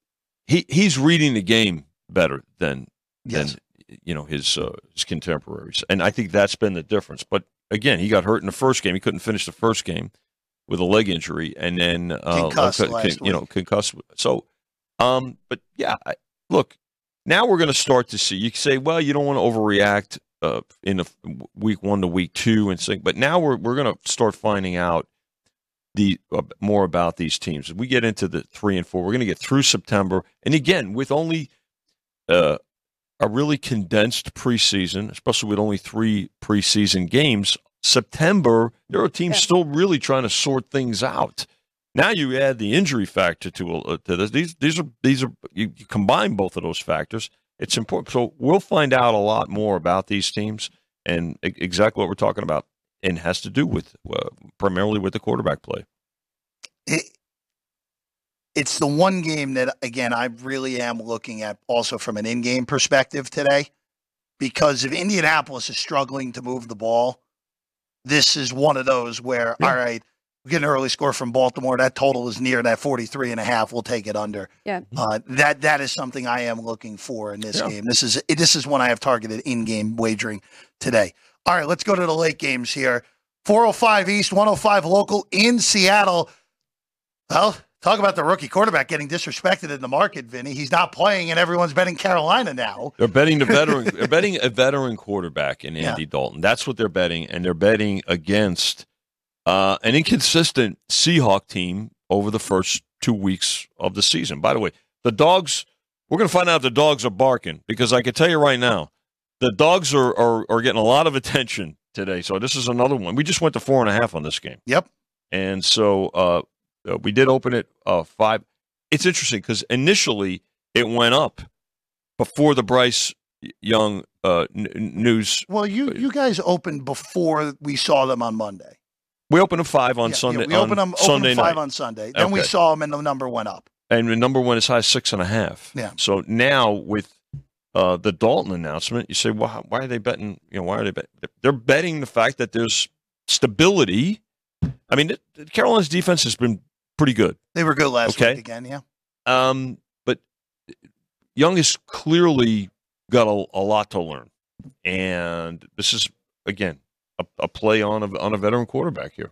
he he's reading the game better than Yes. than you know his uh, his contemporaries, and I think that's been the difference. But again, he got hurt in the first game. He couldn't finish the first game with a leg injury, and then uh, Concussed uh, con- you know, concussed. So, um, but yeah, I, look, now we're going to start to see. You say, well, you don't want to overreact uh, in the week one to week two and think, but now we're we're going to start finding out the uh, more about these teams. As we get into the three and four, we're going to get through September, and again with only uh, a really condensed preseason, especially with only three preseason games. September, there are teams Yeah. still really trying to sort things out. Now you add the injury factor to uh, to this. These these are these are you, you combine both of those factors. It's important. So we'll find out a lot more about these teams and exactly what we're talking about, and has to do with uh, primarily with the quarterback play. it, it's the one game that again I really am looking at also from an in-game perspective today because if Indianapolis is struggling to move the ball, this is one of those where Yeah. all right, we get an early score from Baltimore. That total is near that 43 and a half. We'll take it under. Yeah. Uh, that that is something I am looking for in this Yeah. game. This is this is one I have targeted in-game wagering today. All right, let's go to the late games here. 405 East, 105 local in Seattle. Well, talk about the rookie quarterback getting disrespected in the market, Vinny. He's not playing, and everyone's betting Carolina now. They're betting the veteran. they're betting a veteran quarterback in Yeah. Andy Dalton. That's what they're betting, and they're betting against uh, an inconsistent Seahawk team over the first two weeks of the season. By the way, the dogs. We're going to find out if the dogs are barking because I can tell you right now, the dogs are, are are getting a lot of attention today. So this is another one. We just went to four and a half on this game. Yep. And so uh, uh, we did open it uh, five. It's interesting because initially it went up before the Bryce Young uh, n- news. Well, you you guys opened before we saw them on Monday. We opened at five on Yeah, Sunday. yeah, we opened them, Sunday them five night, on Sunday. Then we saw them, and the number went up. and the number went as high as six and a half. Yeah. So now with uh, the Dalton announcement, you say, well, how- why are they betting? You know, why are they betting? They're betting the fact that there's stability. I mean, it, Carolina's defense has been pretty good. They were good last Okay. week again. Yeah. Um, but Young has clearly got a, a lot to learn, and this is again a, a play on a on a veteran quarterback here.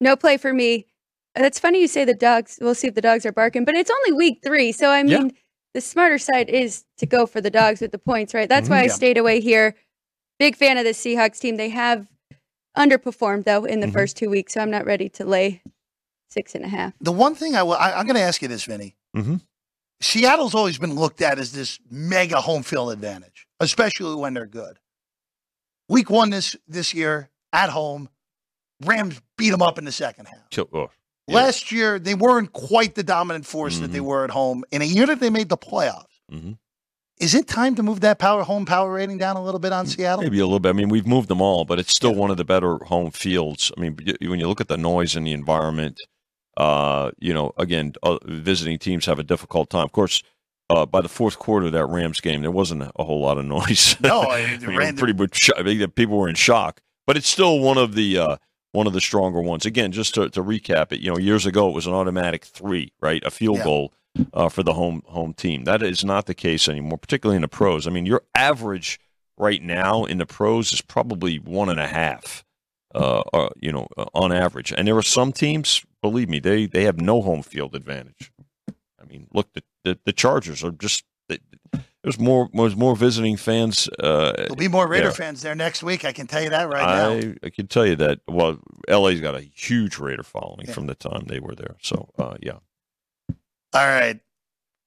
No play for me. That's funny you say the dogs. We'll see if the dogs are barking, but it's only week three. So, I mean, Yeah. The smarter side is to go for the dogs with the points, right? That's why I Yeah. stayed away here. Big fan of the Seahawks team. They have underperformed, though, in the Mhm. first two weeks. So, I'm not ready to lay six and a half. The one thing I will, I, I'm going to ask you this, Vinny. Mhm. Seattle's always been looked at as this mega home field advantage, especially when they're good. Week one this this year at home, Rams beat them up in the second half. Kill- oh, Yeah. Last year, they weren't quite the dominant force that they Mhm. were at home. In a year that they made the playoffs, mhm. is it time to move that power home power rating down a little bit on Seattle? Maybe a little bit. I mean, we've moved them all, but it's still Yeah. one of the better home fields. I mean, when you look at the noise in the environment, uh, you know, again, uh, visiting teams have a difficult time. Of course, uh, by the fourth quarter of that Rams game, there wasn't a whole lot of noise. No, I- mean, pretty much. I mean, people were in shock, but it's still one of the uh, one of the stronger ones. Again, just to, to recap it, you know, years ago it was an automatic three, right, a field Yeah. goal uh, for the home home team. That is not the case anymore, particularly in the pros. I mean, your average right now in the pros is probably one and a half. Uh, uh, you know, uh, on average, and there are some teams. Believe me, they they have no home field advantage. I mean, look, the the, the Chargers are just. There's more there's more visiting fans. Uh, There'll be more Raider Yeah. fans there next week. I can tell you that right now. I, I can tell you that. Well, LA's got a huge Raider following Yeah. from the time they were there. So, uh, yeah. All right.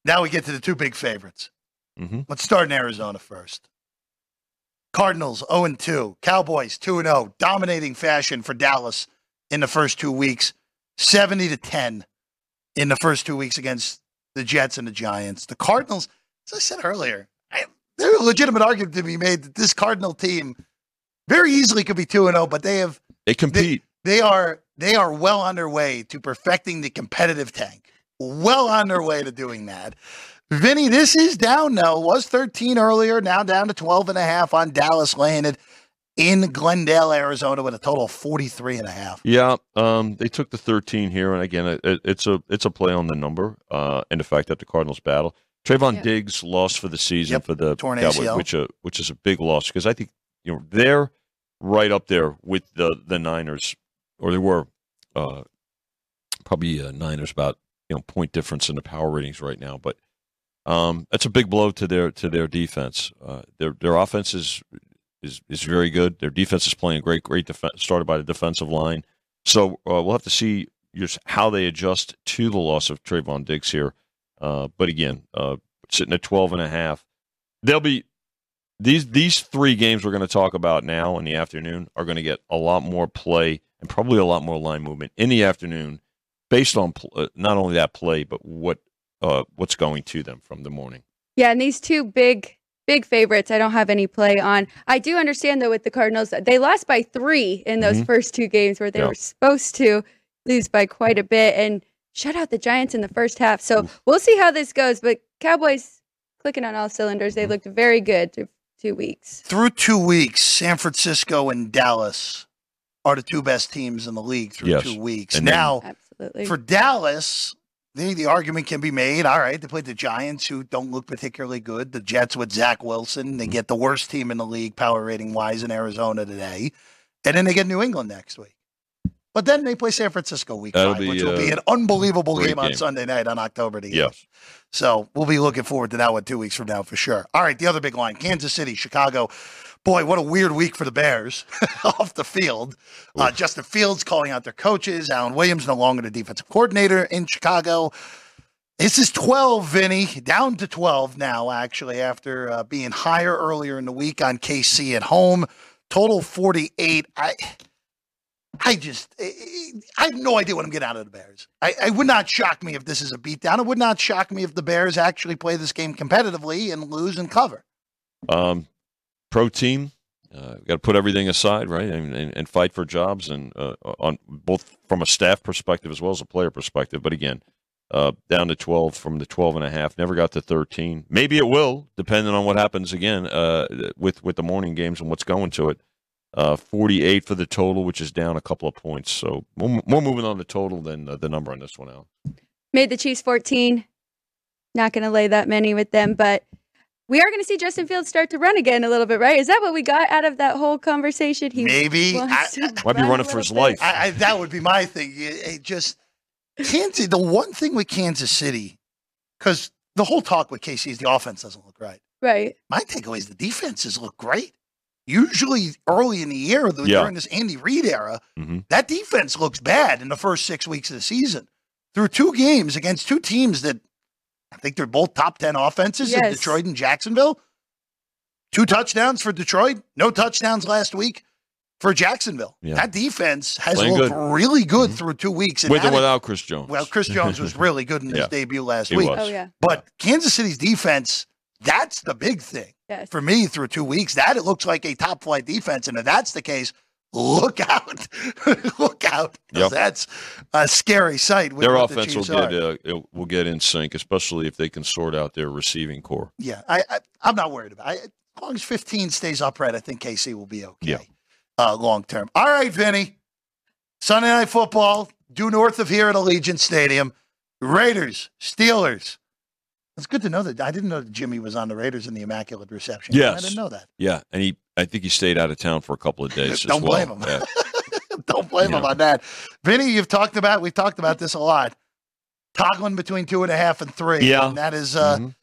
Now we get to the two big favorites. hmm Let's start in Arizona first. Cardinals 0 2. Cowboys 2 0. Dominating fashion for Dallas in the first two weeks. 70 to 10 in the first two weeks against the Jets and the Giants. The Cardinals, as I said earlier, I, there's a legitimate argument to be made that this Cardinal team very easily could be 2 and 0, but they have They compete. they are they are well on their way to perfecting the competitive tank. Well on their way to doing that. Vinny, this is down now. Was 13 earlier, now down to 12 and a half on Dallas Landed in Glendale, Arizona with a total of 43 and a half. yeah, um, they took the 13 here, and again, it, it- it's a it's a play on the number uh, and the fact that the Cardinals battle. Trevon Yeah. Diggs lost for the season Yep, for the torn Cowboys, ACL. which uh, which is a big loss because I think you know their right up there with the the Niners, or they were uh, probably uh, Niners about you know point difference in the power ratings right now, but um, that's a big blow to their to their defense. Uh, their their offense is, is is very good. Their defense is playing great, great defense started by the defensive line. So uh, we'll have to see just how they adjust to the loss of Trevon Diggs here. Uh, but again, uh, sitting at 12 and a half, they'll be these these three games we're going to talk about now in the afternoon are going to get a lot more play and probably a lot more line movement in the afternoon based on pl- uh, not only that play but what uh, what's going to them from the morning. Yeah, and these two big big favorites I don't have any play on. I do understand though with the Cardinals they lost by 3 in those Mhm. first two games where they Yeah. were supposed to lose by quite a bit and shut out the Giants in the first half. So we'll see how this goes, but Cowboys clicking on all cylinders. They looked very good through two weeks. Through two weeks, San Francisco and Dallas are the two best teams in the league through Yes. two weeks. And now, Absolutely. for Dallas, the, the argument can be made. All right, they played the Giants, who don't look particularly good. The Jets with Zach Wilson. Mm-hmm. They get the worst team in the league, power rating wise, in Arizona today. And then they get New England next week. But then they play San Francisco week That'll five, be, which will be uh, an unbelievable great game on. Sunday night on October the 8th. Yes. So we'll be looking forward to that one two weeks from now for sure. All right, the other big line Kansas City, Chicago. Boy, what a weird week for the Bears off the field. Uh, Justin Fields calling out their coaches. Alan Williams no longer the defensive coordinator in Chicago. This is 12, Vinny, down to 12 now, actually, after uh, being higher earlier in the week on KC at home. Total 48. I. I just, I I have no idea what I'm getting out of the Bears. I, I would not shock me if this is a beatdown. It would not shock me if the Bears actually play this game competitively and lose and cover. Um, pro team, uh, got to put everything aside, right, and, and, and fight for jobs, and uh, on both from a staff perspective as well as a player perspective. But again, uh, down to twelve from the 12 and a half. Never got to thirteen. Maybe it will, depending on what happens again uh, with with the morning games and what's going to it. Uh, 48 for the total, which is down a couple of points. So more, more moving on the total than uh, the number on this one out. Made the Chiefs 14. Not going to lay that many with them, but we are going to see Justin Fields start to run again a little bit, right? Is that what we got out of that whole conversation? He Maybe. wants I- to I- Might be running for his bit. life. I, I, that would be my thing. It, it just Kansas. The one thing with Kansas City, because the whole talk with KC is the offense doesn't look right. Right. My takeaway is the defenses look great. Usually early in the year, the- Yeah. during this Andy Reid era, Mhm. that defense looks bad in the first six weeks of the season. Through two games against two teams that I think they're both top 10 offenses in Detroit and Jacksonville. Two touchdowns for Detroit, no touchdowns last week for Jacksonville. Yeah. That defense has Playing looked good. Mm-hmm. really good through two weeks. And With or without Chris Jones. well, Chris Jones was really good in his Yeah. debut last He week. was. Oh, yeah. But Kansas City's defense, that's the big thing Yes. for me through two weeks. That it looks like a top flight defense. And if that's the case, look out. look out. Yep. That's a scary sight. with their what the offense will get uh, it will get in sync, especially if they can sort out their receiving corps. Yeah, I, I, I'm not worried about it. As long as 15 stays upright, I think KC will be okay Yeah. uh, long term. All right, Vinny. Sunday Night Football, due north of here at Allegiant Stadium. Raiders, Steelers. It's good to know that. I didn't know that Jimmy was on the Raiders in the Immaculate Reception. I didn't know that. Yeah, and he I think he stayed out of town for a couple of days. as Don't well. blame him. Yeah. Don't blame him on that. Vinny, you've talked about, we've talked about this a lot. Toggling between two and a half and three. Yeah. And that is uh, Mhm.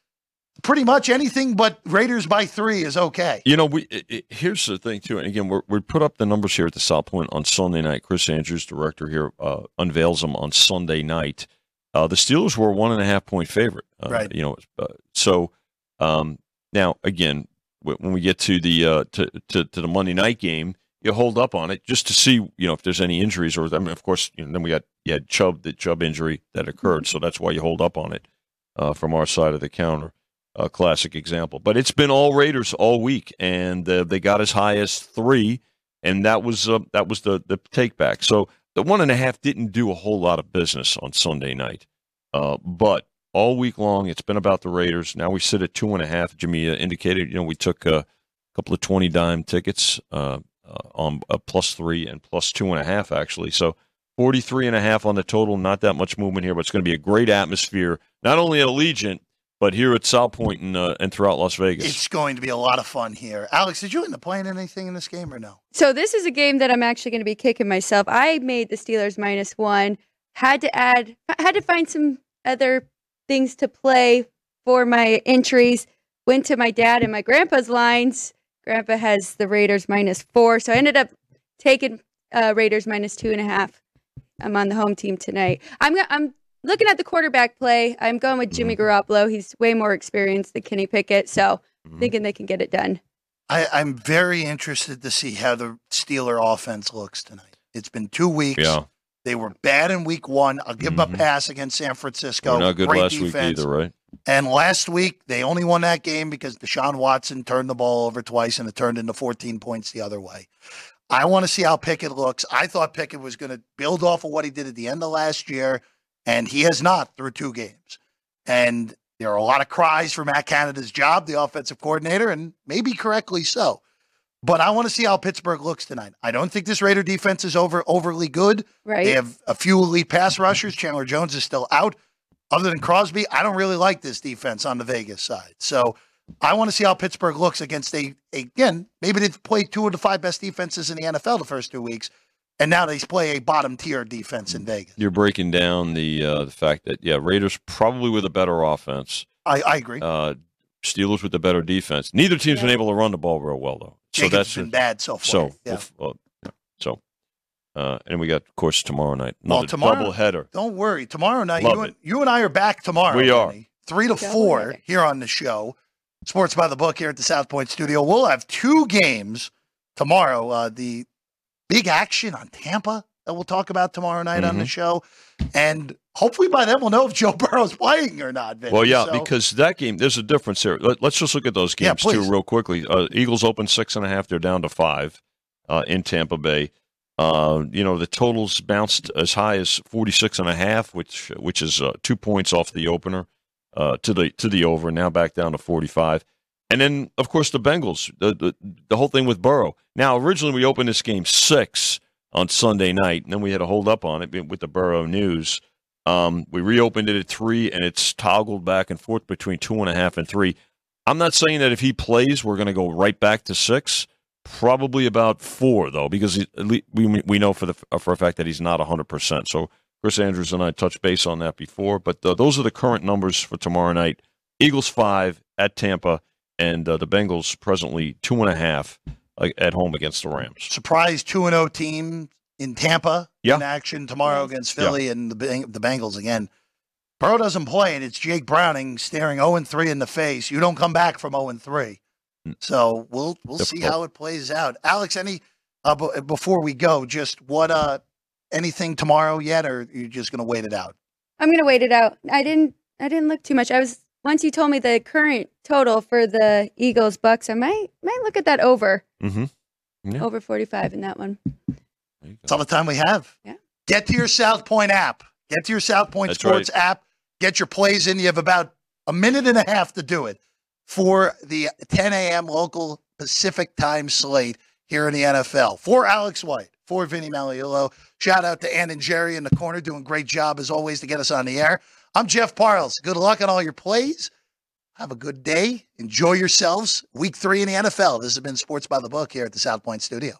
pretty much anything but Raiders by three is okay. You know, we it, it- here's the thing too, and again, we're, we put up the numbers here at the South Point on Sunday night. Chris Andrews, director here, uh, unveils them on Sunday night. Uh, the Steelers were a one and a half point favorite, uh, Right. You know, uh, so um, now again, wh- when we get to the uh, to, to to the Monday night game, you hold up on it just to see, you know, if there's any injuries or I mean, of course, you know, then we got you had Chubb the Chubb injury that occurred, so that's why you hold up on it uh, from our side of the counter a classic example. But it's been all Raiders all week, and uh, they got as high as three, and that was uh, that was the the take back. So the one and a half didn't do a whole lot of business on Sunday night, uh, but all week long it's been about the Raiders. Now we sit at two and a half. Jimmy uh, indicated, you know, we took a couple of twenty dime tickets uh, uh, on uh, plus three and plus two and a half actually. So. 43 and a half on the total, not that much movement here, but it's going to be a great atmosphere, not only at Allegiant, but here at South Point and, uh, and throughout Las Vegas. It's going to be a lot of fun here. Alex, did you end up playing anything in this game or no? So this is a game that I'm actually going to be kicking myself. I made the Steelers minus one. Had to add, had to find some other things to play for my entries. Went to my dad and my grandpa's lines. Grandpa has the Raiders minus four, so I ended up taking uh, Raiders minus two and a half. I'm on the home team tonight. I'm going I'm looking at the quarterback play. I'm going with Jimmy Mm-hmm. Garoppolo. He's way more experienced than Kenny Pickett, so Mhm. thinking they can get it done. I, I'm very interested to see how the Steeler offense looks tonight. It's been two weeks. yeah, They were bad in week one. I'll give them Mhm. a pass against San Francisco. we're not good Great last defense. week either, right? And last week, they only won that game because Deshaun Watson turned the ball over twice and it turned into 14 points the other way. I want to see how Pickett looks. I thought Pickett was going to build off of what he did at the end of last year, and he has not through two games. And there are a lot of cries for Matt Canada's job, the offensive coordinator, and maybe correctly so. But I want to see how Pittsburgh looks tonight. I don't think this Raider defense is over overly good. Right? They have a few elite pass rushers. Chandler Jones is still out. Other than Crosby, I don't really like this defense on the Vegas side. So I want to see how Pittsburgh looks against a again. Maybe they've played two of the five best defenses in the NFL the first two weeks, and now they play a bottom tier defense in Vegas. You're breaking down the uh, the fact that yeah, Raiders probably with a better offense, I, I agree. uh, Steelers with the better defense. Neither team's been able to run the ball real well though. So Jacobs that's been bad so far. so yeah. uh, so. Uh, and we got, of course, tomorrow night Well, another tomorrow- double header. Don't worry. Tomorrow night, Love you it. and, you and I are back tomorrow. We are. Vinny. Three to Double four header. here on the show. Sports by the Book here at the South Point Studio. We'll have two games tomorrow. Uh, the big action on Tampa that we'll talk about tomorrow night on the Mhm. show. And hopefully by then we'll know if Joe Burrow's playing or not. Vinny. Well, yeah, So- because that game, there's a difference here. Let, us just look at those Yeah, games too, real quickly. Uh, Eagles open six and a half; they're down to five uh, in Tampa Bay. Uh, you know, the totals bounced as high as 46 and a half, which which is uh, two points off the opener uh, to the to the over. Now back down to 45. And then, of course, the Bengals, the, the the whole thing with Burrow. Now, originally we opened this game six on Sunday night, and then we had to hold up on it with the Burrow news. Um, we reopened it at three, and it's toggled back and forth between two and a half and three. I'm not saying that if he plays, we're going to go right back to six. Probably about four, though, because we we know for the for a fact that he's not 100. percent So Chris Andrews and I touched base on that before, but uh, those are the current numbers for tomorrow night. Eagles five at Tampa, and uh, the Bengals presently two and a half uh, at home against the Rams. surprise 2 and 0 team in Tampa Yeah. in action tomorrow against Philly and the, the Bengals again. Burrow doesn't play, and it's Jake Browning staring 0 and 3 in the face. You don't come back from 0 and 3. Mm. So we'll we'll see how it plays out. Alex, any uh, b- before we go, just what uh anything tomorrow yet, or you're just gonna wait it out? I'm gonna wait it out. I didn't. I didn't look too much. I was once you told me the current total for the Eagles Bucks. I might might look at that over Mm-hmm. Yeah. over 45 in that one. That's all the time we have. Yeah. Get to your South Point app. Get to your South Point That's Sports app. Get your plays in. You have about a minute and a half to do it for the 10 a.m. local Pacific time slate here in the NFL. For Alex White, for Vinny Magliulo. Shout out to Ann and Jerry in the corner, doing great job as always to get us on the air. I'm Jeff Parles. Good luck on all your plays. Have a good day. Enjoy yourselves. Week three in the NFL. This has been Sports by the Book here at the South Point Studio.